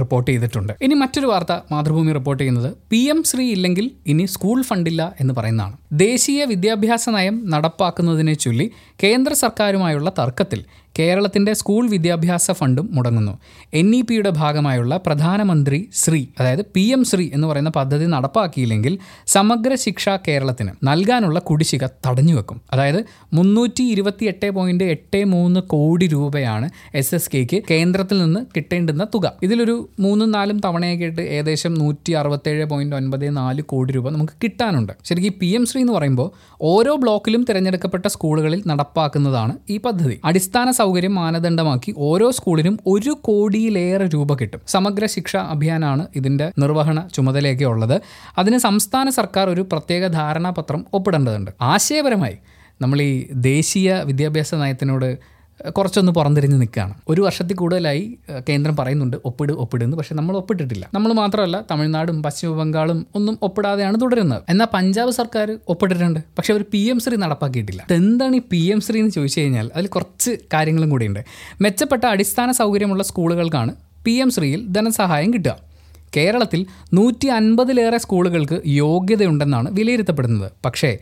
S1: റിപ്പോർട്ട് ചെയ്തിട്ടുണ്ട്. ഇനി മറ്റൊരു വാർത്ത മാതൃഭൂമി റിപ്പോർട്ട് ചെയ്യുന്നത് പി എം ശ്രീ ഇല്ലെങ്കിൽ ഇനി സ്കൂൾ ഫണ്ടില്ല എന്ന് പറയുന്നതാണ്. ദേശീയ വിദ്യാഭ്യാസ നയം നടപ്പാക്കുന്നതിനെ ചൊല്ലി കേന്ദ്ര സർക്കാരുമായുള്ള തർക്കത്തിൽ കേരളത്തിന്റെ സ്കൂൾ വിദ്യാഭ്യാസ ഫണ്ടും മുടങ്ങുന്നു. എൻ ഇ പിയുടെ ഭാഗമായുള്ള പ്രധാനമന്ത്രി ശ്രീ അതായത് പി എം ശ്രീ എന്ന് പറയുന്ന പദ്ധതി നടപ്പാക്കിയില്ലെങ്കിൽ സമഗ്ര ശിക്ഷ കേരളത്തിന് നൽകാനുള്ള കുടിശ്ശിക തടഞ്ഞുവെക്കും അതായത് മുന്നൂറ്റി ഇരുപത്തി എട്ട് പോയിന്റ് എട്ട് മൂന്ന് കോടി രൂപയാണ് എസ് എസ് കെക്ക് കേന്ദ്രത്തിൽ നിന്ന് കിട്ടേണ്ടുന്ന തുക. ഇതിലൊരു മൂന്നും നാലും തവണയൊക്കെ ആയിട്ട് ഏകദേശം നൂറ്റി അറുപത്തേഴ് പോയിന്റ് ഒൻപത് നാല് കോടി രൂപ നമുക്ക് കിട്ടാനുണ്ട്. ശരിക്കും പി എം ശ്രീ എന്ന് പറയുമ്പോൾ ഓരോ ബ്ലോക്കിലും തിരഞ്ഞെടുക്കപ്പെട്ട സ്കൂളുകളിൽ നടപ്പാക്കുന്നതാണ് ഈ പദ്ധതി. അടിസ്ഥാന സൗകര്യം മാനദണ്ഡമാക്കി ഓരോ സ്കൂളിനും ഒരു കോടിയിലേറെ രൂപ കിട്ടും. സമഗ്ര ശിക്ഷ അഭിയാനാണ് ഇതിന്റെ നിർവഹണ ചുമതലയൊക്കെ ഉള്ളത്. അതിന് സംസ്ഥാന സർക്കാർ ഒരു പ്രത്യേക ധാരണാപത്രം ഒപ്പിടേണ്ടതുണ്ട്. ആശയപരമായി നമ്മൾ ഈ ദേശീയ വിദ്യാഭ്യാസ നയത്തിനോട് കുറച്ചൊന്ന് പുറംതിരിഞ്ഞ് നിൽക്കുകയാണ്. ഒരു വർഷത്തിൽ കൂടുതലായി കേന്ദ്രം പറയുന്നുണ്ട് ഒപ്പിട് ഒപ്പിടുന്നു. പക്ഷെ നമ്മൾ ഒപ്പിട്ടിട്ടില്ല. നമ്മൾ മാത്രമല്ല തമിഴ്നാടും പശ്ചിമ ബംഗാളും ഒന്നും ഒപ്പിടാതെയാണ് തുടരുന്നത്. എന്നാൽ പഞ്ചാബ് സർക്കാർ ഒപ്പിട്ടിട്ടുണ്ട്. പക്ഷെ അവർ പി എം ശ്രീ നടപ്പാക്കിയിട്ടില്ല. എന്താണ് ഈ പി എം ശ്രീ എന്ന് ചോദിച്ചു കഴിഞ്ഞാൽ അതിൽ കുറച്ച് കാര്യങ്ങളും കൂടിയുണ്ട്. മെച്ചപ്പെട്ട അടിസ്ഥാന സൗകര്യമുള്ള സ്കൂളുകൾക്കാണ് പി എം ശ്രീയിൽ ധനസഹായം കിട്ടുക. കേരളത്തിൽ നൂറ്റി അൻപതിലേറെ സ്കൂളുകൾക്ക് യോഗ്യതയുണ്ടെന്നാണ് വിലയിരുത്തപ്പെടുന്നത്. പക്ഷേ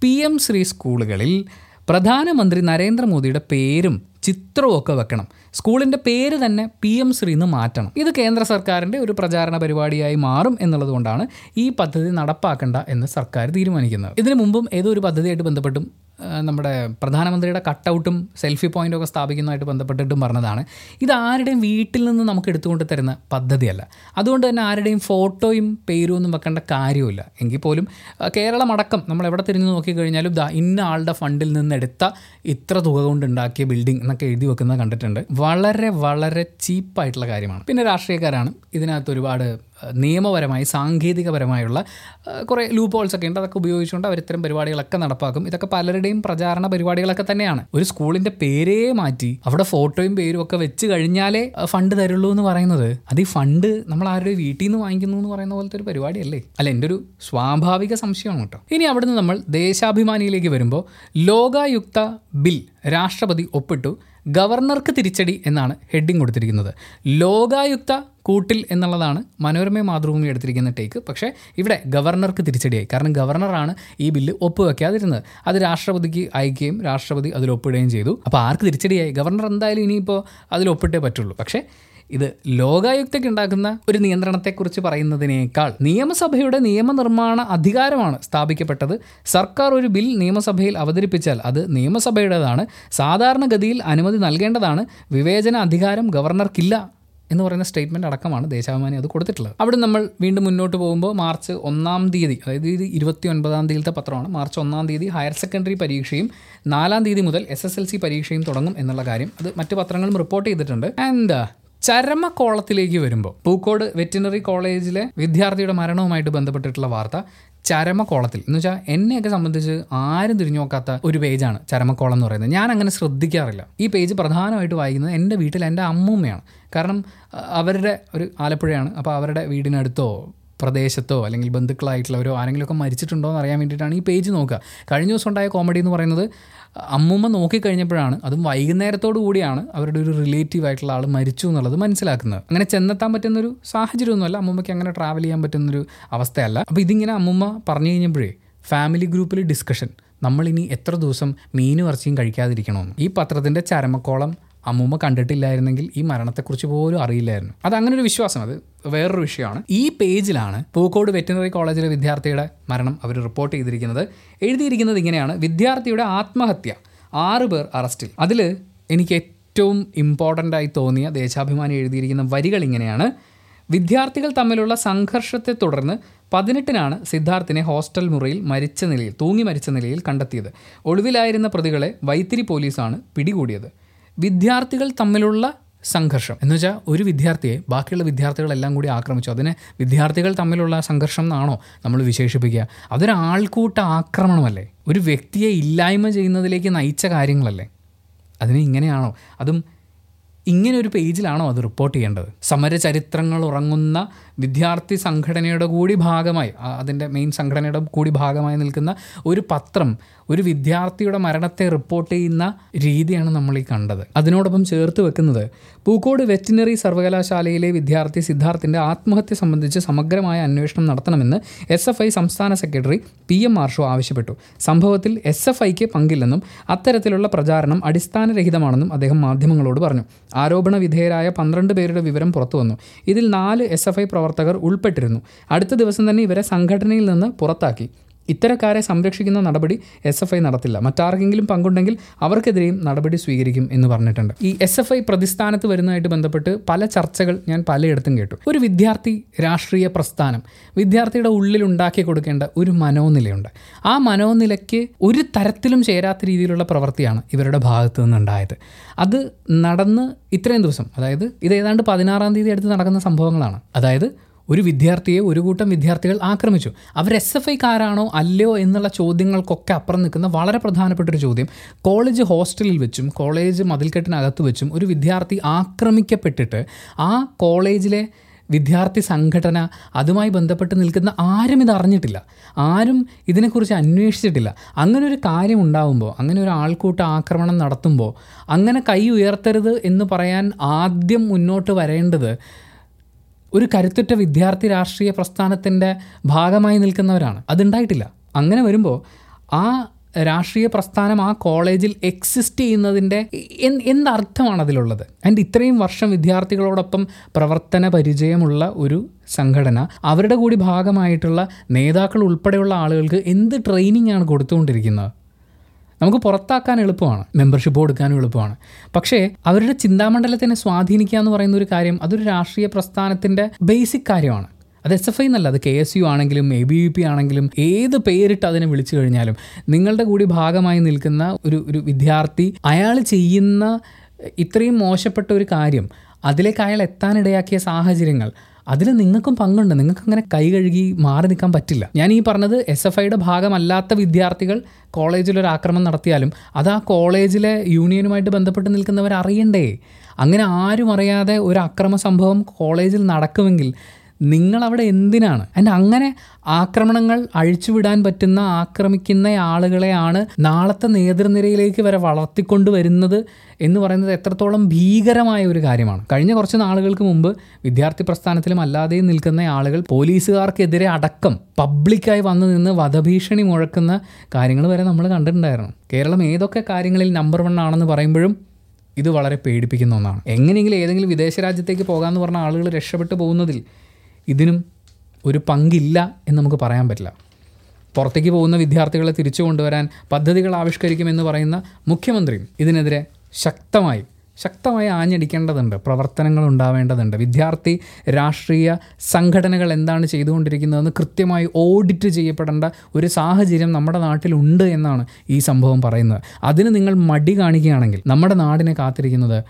S1: പി എം ശ്രീ സ്കൂളുകളിൽ പ്രധാനമന്ത്രി നരേന്ദ്രമോദിയുടെ പേരും ചിത്രവും ഒക്കെ വെക്കണം. സ്കൂളിന്റെ പേര് തന്നെ പി എം ശ്രീ എന്ന് മാറ്റണം. ഇത് കേന്ദ്ര സർക്കാരിന്റെ ഒരു പ്രചാരണ പരിപാടിയായി മാറും എന്നുള്ളതുകൊണ്ടാണ് ഈ പദ്ധതി നടപ്പാക്കേണ്ട എന്ന് സർക്കാർ തീരുമാനിക്കുന്നത്. ഇതിനു മുമ്പും ഏതോ ഒരു പദ്ധതിയായിട്ട് ബന്ധപ്പെട്ടും നമ്മുടെ പ്രധാനമന്ത്രിയുടെ കട്ടൗട്ടും സെൽഫി പോയിന്റും ഒക്കെ സ്ഥാപിക്കുന്നതായിട്ട് ബന്ധപ്പെട്ടിട്ടും പറഞ്ഞതാണ്. ഇത് ആരുടെയും വീട്ടിൽ നിന്ന് നമുക്ക് എടുത്തുകൊണ്ട് തരുന്ന പദ്ധതിയല്ല. അതുകൊണ്ട് തന്നെ ആരുടെയും ഫോട്ടോയും പേരും ഒന്നും വെക്കേണ്ട കാര്യമില്ല എങ്കിൽ പോലും കേരളം അടക്കം നമ്മൾ എവിടെ തിരിഞ്ഞു നോക്കിക്കഴിഞ്ഞാലും ഇന്ന ആളുടെ ഫണ്ടിൽ നിന്ന് എടുത്ത ഇത്ര തുക കൊണ്ട് ഉണ്ടാക്കിയ ബിൽഡിംഗ് എന്നൊക്കെ എഴുതി വെക്കുന്നത് കണ്ടിട്ടുണ്ട്. വളരെ വളരെ ചീപ്പായിട്ടുള്ള കാര്യമാണ്. പിന്നെ രാഷ്ട്രീയക്കാരാണ്. ഇതിനകത്ത് ഒരുപാട് നിയമപരമായി സാങ്കേതികപരമായുള്ള കുറേ ലൂപ്പ് ഹോൾസ് ഒക്കെ ഉണ്ട്. അതൊക്കെ ഉപയോഗിച്ചുകൊണ്ട് അവർ ഇത്തരം പരിപാടികളൊക്കെ നടപ്പാക്കും. ഇതൊക്കെ പലരുടെയും പ്രചാരണ പരിപാടികളൊക്കെ തന്നെയാണ്. ഒരു സ്കൂളിന്റെ പേരേ മാറ്റി അവിടെ ഫോട്ടോയും പേരും ഒക്കെ വെച്ച് കഴിഞ്ഞാലേ ഫണ്ട് തരുള്ളൂ എന്ന് പറയുന്നത്. അത് ഈ ഫണ്ട് നമ്മൾ ആരുടെ വീട്ടിൽ നിന്ന് വാങ്ങിക്കുന്നു എന്ന് പറയുന്ന പോലത്തെ ഒരു പരിപാടിയല്ലേ? അല്ല എന്റെ ഒരു സ്വാഭാവിക സംശയമാണ് കേട്ടോ. ഇനി അവിടുന്ന് നമ്മൾ ദേശാഭിമാനിയിലേക്ക് വരുമ്പോൾ ലോകായുക്ത ബിൽ രാഷ്ട്രപതി ഒപ്പിട്ടു ഗവർണർക്ക് തിരിച്ചടി എന്നാണ് ഹെഡിങ് കൊടുത്തിരിക്കുന്നത്. ലോകായുക്ത കൂട്ടിൽ എന്നുള്ളതാണ് മനോരമ മാതൃഭൂമി എടുത്തിരിക്കുന്ന ടേക്ക് പക്ഷേ ഇവിടെ ഗവർണർക്ക് തിരിച്ചടിയായി. കാരണം ഗവർണറാണ് ഈ ബില്ല് ഒപ്പുവെക്കാതിരുന്നത്. അത് രാഷ്ട്രപതിക്ക് അയക്കുകയും രാഷ്ട്രപതി അതിൽ ഒപ്പിടുകയും ചെയ്തു. അപ്പോൾ ആർക്ക് തിരിച്ചടിയായി? ഗവർണർ എന്തായാലും ഇനിയിപ്പോൾ അതിൽ ഒപ്പിട്ടേ പറ്റുള്ളൂ. പക്ഷേ ഇത് ലോകായുക്തയ്ക്ക് ഉണ്ടാക്കുന്ന ഒരു നിയന്ത്രണത്തെക്കുറിച്ച് പറയുന്നതിനേക്കാൾ നിയമസഭയുടെ നിയമനിർമ്മാണ അധികാരമാണ് സ്ഥാപിക്കപ്പെട്ടത്. സർക്കാർ ഒരു ബിൽ നിയമസഭയിൽ അവതരിപ്പിച്ചാൽ അത് നിയമസഭയുടേതാണ്. സാധാരണഗതിയിൽ അനുമതി നൽകേണ്ടതാണ്. വിവേചന അധികാരം ഗവർണർക്കില്ല. എന്ന് പറയുന്ന സ്റ്റേറ്റ്മെന്റ് അടക്കമാണ് ദേശാഭിമാനി അത് കൊടുത്തിട്ടുള്ളത്. അവിടെ നമ്മൾ വീണ്ടും മുന്നോട്ട് പോകുമ്പോൾ മാർച്ച് ഒന്നാം തീയതി അതായത് ഇത് ഇരുപത്തി ഒൻപതാം തീയതിയിലത്തെ പത്രമാണ്. മാർച്ച് ഒന്നാം തീയതി ഹയർ സെക്കൻഡറി പരീക്ഷയും നാലാം തീയതി മുതൽ എസ് എസ് എൽ സി പരീക്ഷയും തുടങ്ങും എന്നുള്ള കാര്യം അത് മറ്റ് പത്രങ്ങളും റിപ്പോർട്ട് ചെയ്തിട്ടുണ്ട്. ആൻഡ് ചരമക്കോളത്തിലേക്ക് വരുമ്പോൾ പൂക്കോട് വെറ്റിനറി കോളേജിലെ വിദ്യാർത്ഥിയുടെ മരണവുമായിട്ട് ബന്ധപ്പെട്ടിട്ടുള്ള വാർത്ത ചരമക്കോളത്തിൽ എന്ന് വെച്ചാൽ എന്നെയൊക്കെ സംബന്ധിച്ച് ആരും തിരിഞ്ഞു നോക്കാത്ത ഒരു പേജാണ് ചരമക്കോളം എന്ന് പറയുന്നത്. ഞാൻ അങ്ങനെ ശ്രദ്ധിക്കാറില്ല. ഈ പേജ് പ്രധാനമായിട്ട് വായിക്കുന്നത് എന്റെ വീട്ടിൽ എന്റെ അമ്മൂമ്മയാണ്. കാരണം അവരുടെ ഒരു ആലപ്പുഴയാണ്. അപ്പോൾ അവരുടെ വീടിനടുത്തോ പ്രദേശത്തോ അല്ലെങ്കിൽ ബന്ധുക്കളായിട്ടുള്ളവരോ ആരെങ്കിലുമൊക്കെ മരിച്ചിട്ടുണ്ടോ എന്ന് അറിയാൻ വേണ്ടിയിട്ടാണ് ഈ പേജ് നോക്കുക. കഴിഞ്ഞ ദിവസം ഉണ്ടായ കോമഡി എന്ന് പറയുന്നത് അമ്മൂമ്മ നോക്കിക്കഴിഞ്ഞപ്പോഴാണ് അതും വൈകുന്നേരത്തോടു കൂടിയാണ് അവരുടെ ഒരു റിലേറ്റീവ് ആയിട്ടുള്ള ആൾ മരിച്ചു എന്നുള്ളത് മനസ്സിലാക്കുന്നത്. അങ്ങനെ ചെന്നെത്താൻ പറ്റുന്നൊരു സാഹചര്യമൊന്നുമല്ല അമ്മൂമ്മയ്ക്ക് അങ്ങനെ ട്രാവൽ ചെയ്യാൻ പറ്റുന്നൊരു അവസ്ഥയല്ല. അപ്പോൾ ഇതിങ്ങനെ അമ്മൂമ്മ പറഞ്ഞു കഴിഞ്ഞപ്പോഴേ ഫാമിലി ഗ്രൂപ്പിൽ ഡിസ്കഷൻ നമ്മളിനി എത്ര ദിവസം മീനും ഇറച്ചിയും കഴിക്കാതിരിക്കണമെന്ന്. ഈ പത്രത്തിന്റെ ചരമക്കോളം അമ്മൂമ്മ കണ്ടിട്ടില്ലായിരുന്നെങ്കിൽ ഈ മരണത്തെക്കുറിച്ച് പോലും അറിയില്ലായിരുന്നു. അത് അങ്ങനെ ഒരു വിശ്വാസം അത് വേറൊരു വിഷയമാണ്. ഈ പേജിലാണ് പൂക്കോട് വെറ്റിനറി കോളേജിലെ വിദ്യാർത്ഥിയുടെ മരണം അവർ റിപ്പോർട്ട് ചെയ്തിരിക്കുന്നത്. എഴുതിയിരിക്കുന്നത് ഇങ്ങനെയാണ്. വിദ്യാർത്ഥിയുടെ ആത്മഹത്യ. ആറ് പേർ അറസ്റ്റിൽ അതിൽ എനിക്ക് ഏറ്റവും ഇമ്പോർട്ടന്റ് ആയി തോന്നിയ ദേശാഭിമാനി എഴുതിയിരിക്കുന്ന വരികൾ ഇങ്ങനെയാണ്. വിദ്യാർത്ഥികൾ തമ്മിലുള്ള സംഘർഷത്തെ തുടർന്ന് പതിനെട്ടിനാണ് സിദ്ധാർത്ഥിനെ ഹോസ്റ്റൽ മുറിയിൽ മരിച്ച നിലയിൽ തൂങ്ങി മരിച്ച നിലയിൽ കണ്ടെത്തിയത്. ഒളിവിലായിരുന്ന പ്രതികളെ വൈത്തിരി പോലീസാണ് പിടികൂടിയത്. വിദ്യാർത്ഥികൾ തമ്മിലുള്ള സംഘർഷം. എന്ന് വെച്ചാൽ ഒരു വിദ്യാർത്ഥിയെ ബാക്കിയുള്ള വിദ്യാർത്ഥികളെല്ലാം കൂടി ആക്രമിച്ചു. അതിനെ വിദ്യാർത്ഥികൾ തമ്മിലുള്ള സംഘർഷം എന്നാണോ നമ്മൾ വിശേഷിപ്പിക്കുക. അതൊരു ആൾക്കൂട്ട ആക്രമണമല്ലേ? ഒരു വ്യക്തിയെ ഇല്ലായ്മ ചെയ്യുന്നതിലേക്ക് നയിച്ച കാര്യങ്ങളല്ലേ? അതിന് ഇങ്ങനെയാണോ? അതും ഇങ്ങനെ ഒരു പേജിലാണോ അത് റിപ്പോർട്ട് ചെയ്യേണ്ടത്? സമരചരിത്രങ്ങൾ ഉറങ്ങുന്ന വിദ്യാർത്ഥി സംഘടനയുടെ കൂടി ഭാഗമായി അതിന്റെ മെയിൻ സംഘടനയുടെ കൂടി ഭാഗമായി നിൽക്കുന്ന ഒരു പത്രം ഒരു വിദ്യാർത്ഥിയുടെ മരണത്തെ റിപ്പോർട്ട് ചെയ്യുന്ന രീതിയാണ് നമ്മൾ ഈ കണ്ടത്. അതിനോടൊപ്പം ചേർത്ത് വെക്കുന്നത് പൂക്കോട് വെറ്റിനറി സർവകലാശാലയിലെ വിദ്യാർത്ഥി സിദ്ധാർത്ഥിന്റെ ആത്മഹത്യ സംബന്ധിച്ച് സമഗ്രമായ അന്വേഷണം നടത്തണമെന്ന് എസ് എഫ് ഐ സംസ്ഥാന സെക്രട്ടറി പി എം മാർഷോ ആവശ്യപ്പെട്ടു. സംഭവത്തിൽ എസ് എഫ് ഐക്ക് പങ്കില്ലെന്നും അത്തരത്തിലുള്ള പ്രചാരണം അടിസ്ഥാനരഹിതമാണെന്നും അദ്ദേഹം മാധ്യമങ്ങളോട് പറഞ്ഞു. ആരോപണ വിധേയരായ പന്ത്രണ്ട് പേരുടെ വിവരം പുറത്തുവന്നു. ഇതിൽ നാല് എസ് എഫ് ഐ പ്രവർത്തകർ ഉൾപ്പെട്ടിരുന്നു. അടുത്ത ദിവസം തന്നെ ഇവരെ സംഘടനയിൽ നിന്ന് പുറത്താക്കി. ഇത്തരക്കാരെ സംരക്ഷിക്കുന്ന നടപടി എസ് എഫ് ഐ നടത്തില്ല. മറ്റാർക്കെങ്കിലും പങ്കുണ്ടെങ്കിൽ അവർക്കെതിരെയും നടപടി സ്വീകരിക്കും എന്ന് പറഞ്ഞിട്ടുണ്ട്. ഈ എസ് എഫ് ഐ പ്രതിസ്ഥാനത്ത് വരുന്നതായിട്ട് ബന്ധപ്പെട്ട് പല ചർച്ചകൾ ഞാൻ പലയിടത്തും കേട്ടു. ഒരു വിദ്യാർത്ഥി രാഷ്ട്രീയ പ്രസ്ഥാനം വിദ്യാർത്ഥിയുടെ ഉള്ളിൽ ഉണ്ടാക്കി കൊടുക്കേണ്ട ഒരു മനോനിലയുണ്ട്. ആ മനോനിലയ്ക്ക് ഒരു തരത്തിലും ചേരാത്ത രീതിയിലുള്ള പ്രവൃത്തിയാണ് ഇവരുടെ ഭാഗത്തു നിന്നുണ്ടായത്. അത് നടന്ന് ഇത്രയും ദിവസം അതായത് ഇത് ഏതാണ്ട് പതിനാറാം തീയതി അടുത്ത് നടക്കുന്ന സംഭവങ്ങളാണ്. അതായത് ഒരു വിദ്യാർത്ഥിയെ ഒരു കൂട്ടം വിദ്യാർത്ഥികൾ ആക്രമിച്ചു. അവർ എസ് എഫ് ഐക്കാരാണോ അല്ലയോ എന്നുള്ള ചോദ്യങ്ങൾക്കൊക്കെ അപ്പുറം നിൽക്കുന്ന വളരെ പ്രധാനപ്പെട്ട ഒരു ചോദ്യം. കോളേജ് ഹോസ്റ്റലിൽ വെച്ചും കോളേജ് മതിൽക്കെട്ടിനകത്ത് വെച്ചും ഒരു വിദ്യാർത്ഥി ആക്രമിക്കപ്പെട്ടിട്ട് ആ കോളേജിലെ വിദ്യാർത്ഥി സംഘടന അതുമായി ബന്ധപ്പെട്ട് നിൽക്കുന്ന ആരും ഇത് അറിഞ്ഞിട്ടില്ല. ആരും ഇതിനെക്കുറിച്ച് അന്വേഷിച്ചിട്ടില്ല. അങ്ങനെ ഒരു കാര്യം ഉണ്ടാകുമ്പോൾ അങ്ങനെ ഒരു ആൾക്കൂട്ട ആക്രമണം നടത്തുമ്പോൾ അങ്ങനെ കൈ ഉയർത്തരുത് എന്ന് പറയാൻ ആദ്യം മുന്നോട്ട് വരേണ്ടത് ഒരു കരുത്തുറ്റ വിദ്യാർത്ഥി രാഷ്ട്രീയ പ്രസ്ഥാനത്തിന്റെ ഭാഗമായി നിൽക്കുന്നവരാണ്. അതുണ്ടായിട്ടില്ല. അങ്ങനെ വരുമ്പോൾ ആ രാഷ്ട്രീയ പ്രസ്ഥാനം ആ കോളേജിൽ എക്സിസ്റ്റ് ചെയ്യുന്നതിന്റെ എന്തർത്ഥമാണ് അതിലുള്ളത്? ആൻഡ് ഇത്രയും വർഷം വിദ്യാർത്ഥികളോടൊപ്പം പ്രവർത്തന പരിചയമുള്ള ഒരു സംഘടന അവരുടെ കൂടി ഭാഗമായിട്ടുള്ള നേതാക്കൾ ഉൾപ്പെടെയുള്ള ആളുകൾക്ക് എന്ത് ട്രെയിനിങ് ആണ് കൊടുത്തുകൊണ്ടിരിക്കുന്നത്? നമുക്ക് പുറത്താക്കാൻ എളുപ്പമാണ്. മെമ്പർഷിപ്പ് കൊടുക്കാനും എളുപ്പമാണ്. പക്ഷേ അവരുടെ ചിന്താമണ്ഡലത്തിനെ സ്വാധീനിക്കുക എന്ന് പറയുന്ന ഒരു കാര്യം അതൊരു രാഷ്ട്രീയ പ്രസ്ഥാനത്തിന്റെ ബേസിക് കാര്യമാണ്. അത് എസ് എഫ് ഐ എന്നല്ല അത് കെ എസ് യു ആണെങ്കിലും എ ബി വി പി ആണെങ്കിലും ഏത് പേരിട്ട് അതിനെ വിളിച്ചു കഴിഞ്ഞാലും നിങ്ങളുടെ കൂടി ഭാഗമായി നിൽക്കുന്ന ഒരു ഒരു വിദ്യാർത്ഥി അയാൾ ചെയ്യുന്ന ഇത്രയും മോശപ്പെട്ട ഒരു കാര്യം അതിലേക്ക് അയാൾ എത്താനിടയാക്കിയ സാഹചര്യങ്ങൾ അതിൽ നിങ്ങൾക്കും പങ്കുണ്ട്. നിങ്ങൾക്ക് അങ്ങനെ കൈ കഴുകി മാറി നിൽക്കാൻ പറ്റില്ല. ഞാൻ ഈ പറഞ്ഞത് എസ് എഫ് ഐയുടെ ഭാഗമല്ലാത്ത വിദ്യാർത്ഥികൾ കോളേജിൽ ഒരു ആക്രമണം നടത്തിയാലും അത് ആ കോളേജിലെ യൂണിയനുമായിട്ട് ബന്ധപ്പെട്ട് നിൽക്കുന്നവർ അറിയണ്ടേ അങ്ങനെ ആരും അറിയാതെ ഒരു അക്രമ സംഭവം കോളേജിൽ നടക്കുമെങ്കിൽ നിങ്ങളവിടെ എന്തിനാണ്? ആൻഡ് അങ്ങനെ ആക്രമണങ്ങൾ അഴിച്ചുവിടാൻ പറ്റുന്ന ആക്രമിക്കുന്ന ആളുകളെയാണ് നാളത്തെ നേതൃനിരയിലേക്ക് വരെ വളർത്തിക്കൊണ്ട് വരുന്നത് എന്ന് പറയുന്നത് എത്രത്തോളം ഭീകരമായ ഒരു കാര്യമാണ്. കഴിഞ്ഞ കുറച്ച് നാളുകൾക്ക് മുമ്പ് വിദ്യാർത്ഥി പ്രസ്ഥാനത്തിലും അല്ലാതെയും നിൽക്കുന്ന ആളുകൾ പോലീസുകാർക്കെതിരെ അടക്കം പബ്ലിക്കായി വന്നു നിന്ന് വധഭീഷണി മുഴക്കുന്ന കാര്യങ്ങൾ വരെ നമ്മൾ കണ്ടിട്ടുണ്ടായിരുന്നു. കേരളം ഏതൊക്കെ കാര്യങ്ങളിൽ നമ്പർ വൺ ആണെന്ന് പറയുമ്പോഴും ഇത് വളരെ പേടിപ്പിക്കുന്ന ഒന്നാണ്. എങ്ങനെയെങ്കിലും ഏതെങ്കിലും വിദേശ രാജ്യത്തേക്ക് പോകാമെന്ന് പറഞ്ഞ ആളുകൾ രക്ഷപ്പെട്ടു പോകുന്നതിൽ ഇതിനും ഒരു പങ്കില്ല എന്ന് നമുക്ക് പറയാൻ പറ്റില്ല. പുറത്തേക്ക് പോകുന്ന വിദ്യാർത്ഥികളെ തിരിച്ചു കൊണ്ടുവരാൻ പദ്ധതികൾ ആവിഷ്കരിക്കുമെന്ന് പറയുന്ന മുഖ്യമന്ത്രിയും ഇതിനെതിരെ ശക്തമായി ശക്തമായി ആഞ്ഞടിക്കേണ്ടതുണ്ട്. പ്രവർത്തനങ്ങൾ ഉണ്ടാവേണ്ടതുണ്ട്. വിദ്യാർത്ഥി രാഷ്ട്രീയ സംഘടനകൾ എന്താണ് ചെയ്തുകൊണ്ടിരിക്കുന്നതെന്ന് കൃത്യമായി ഓഡിറ്റ് ചെയ്യപ്പെടേണ്ട ഒരു സാഹചര്യം നമ്മുടെ നാട്ടിലുണ്ട് എന്നാണ് ഈ സംഭവം പറയുന്നത്. അതിന് നിങ്ങൾ മടി കാണിക്കുകയാണെങ്കിൽ നമ്മുടെ നാടിനെ കാത്തിരിക്കുന്നത്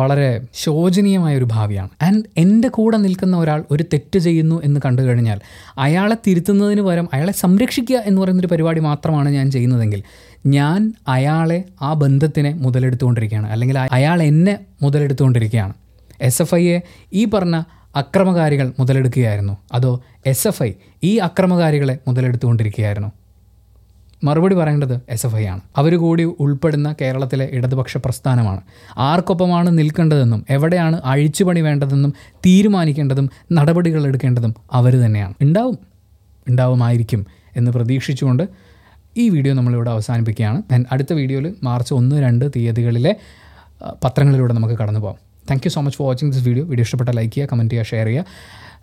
S1: വളരെ ശോചനീയമായ ഒരു ഭാവിയാണ്. ആൻഡ് എന്റെ കൂടെ നിൽക്കുന്ന ഒരാൾ ഒരു തെറ്റ് ചെയ്യുന്നു എന്ന് കണ്ടു കഴിഞ്ഞാൽ അയാളെ തിരുത്തുന്നതിന് പകരം അയാളെ സംരക്ഷിക്കുക എന്ന് പറയുന്നൊരു പരിപാടി മാത്രമാണ് ഞാൻ ചെയ്യുന്നതെങ്കിൽ ഞാൻ അയാളെ ആ ബന്ധത്തിനെ മുതലെടുത്തുകൊണ്ടിരിക്കുകയാണ്. അല്ലെങ്കിൽ അയാൾ എന്നെ മുതലെടുത്തുകൊണ്ടിരിക്കുകയാണ്. എസ് എഫ് ഐയെ ഈ പറഞ്ഞ അക്രമകാരികൾ മുതലെടുക്കുകയായിരുന്നു. അതോ എസ് എഫ് ഐ ഈ അക്രമകാരികളെ മുതലെടുത്തുകൊണ്ടിരിക്കുകയായിരുന്നു. മറുപടി പറയേണ്ടത് എസ് എഫ് ഐ ആണ്. അവർ കൂടി ഉൾപ്പെടുന്ന കേരളത്തിലെ ഇടതുപക്ഷ പ്രസ്ഥാനമാണ്. ആർക്കൊപ്പമാണ് നിൽക്കേണ്ടതെന്നും എവിടെയാണ് അഴിച്ചുപണി വേണ്ടതെന്നും തീരുമാനിക്കേണ്ടതും നടപടികൾ എടുക്കേണ്ടതും അവർ തന്നെയാണ്. ഉണ്ടാവും. ഉണ്ടാവുമായിരിക്കും എന്ന് പ്രതീക്ഷിച്ചുകൊണ്ട് ഈ വീഡിയോ നമ്മളിവിടെ അവസാനിപ്പിക്കുകയാണ്. ഞാൻ അടുത്ത വീഡിയോയിൽ മാർച്ച് ഒന്ന് രണ്ട് തീയതികളിലെ പത്രങ്ങളിലൂടെ നമുക്ക് കടന്നു പോകാം. Thank you so much for watching this video video ഇഷ്ടപ്പെട്ട ലൈക്ക് ചെയ്യുക കമന്റ് ചെയ്യുക ഷെയർ ചെയ്യുക.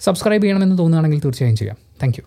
S1: സബ്സ്ക്രൈബ് ചെയ്യണമെന്ന് തോന്നുകയാണെങ്കിൽ തീർച്ചയായും ചെയ്യാം. താങ്ക്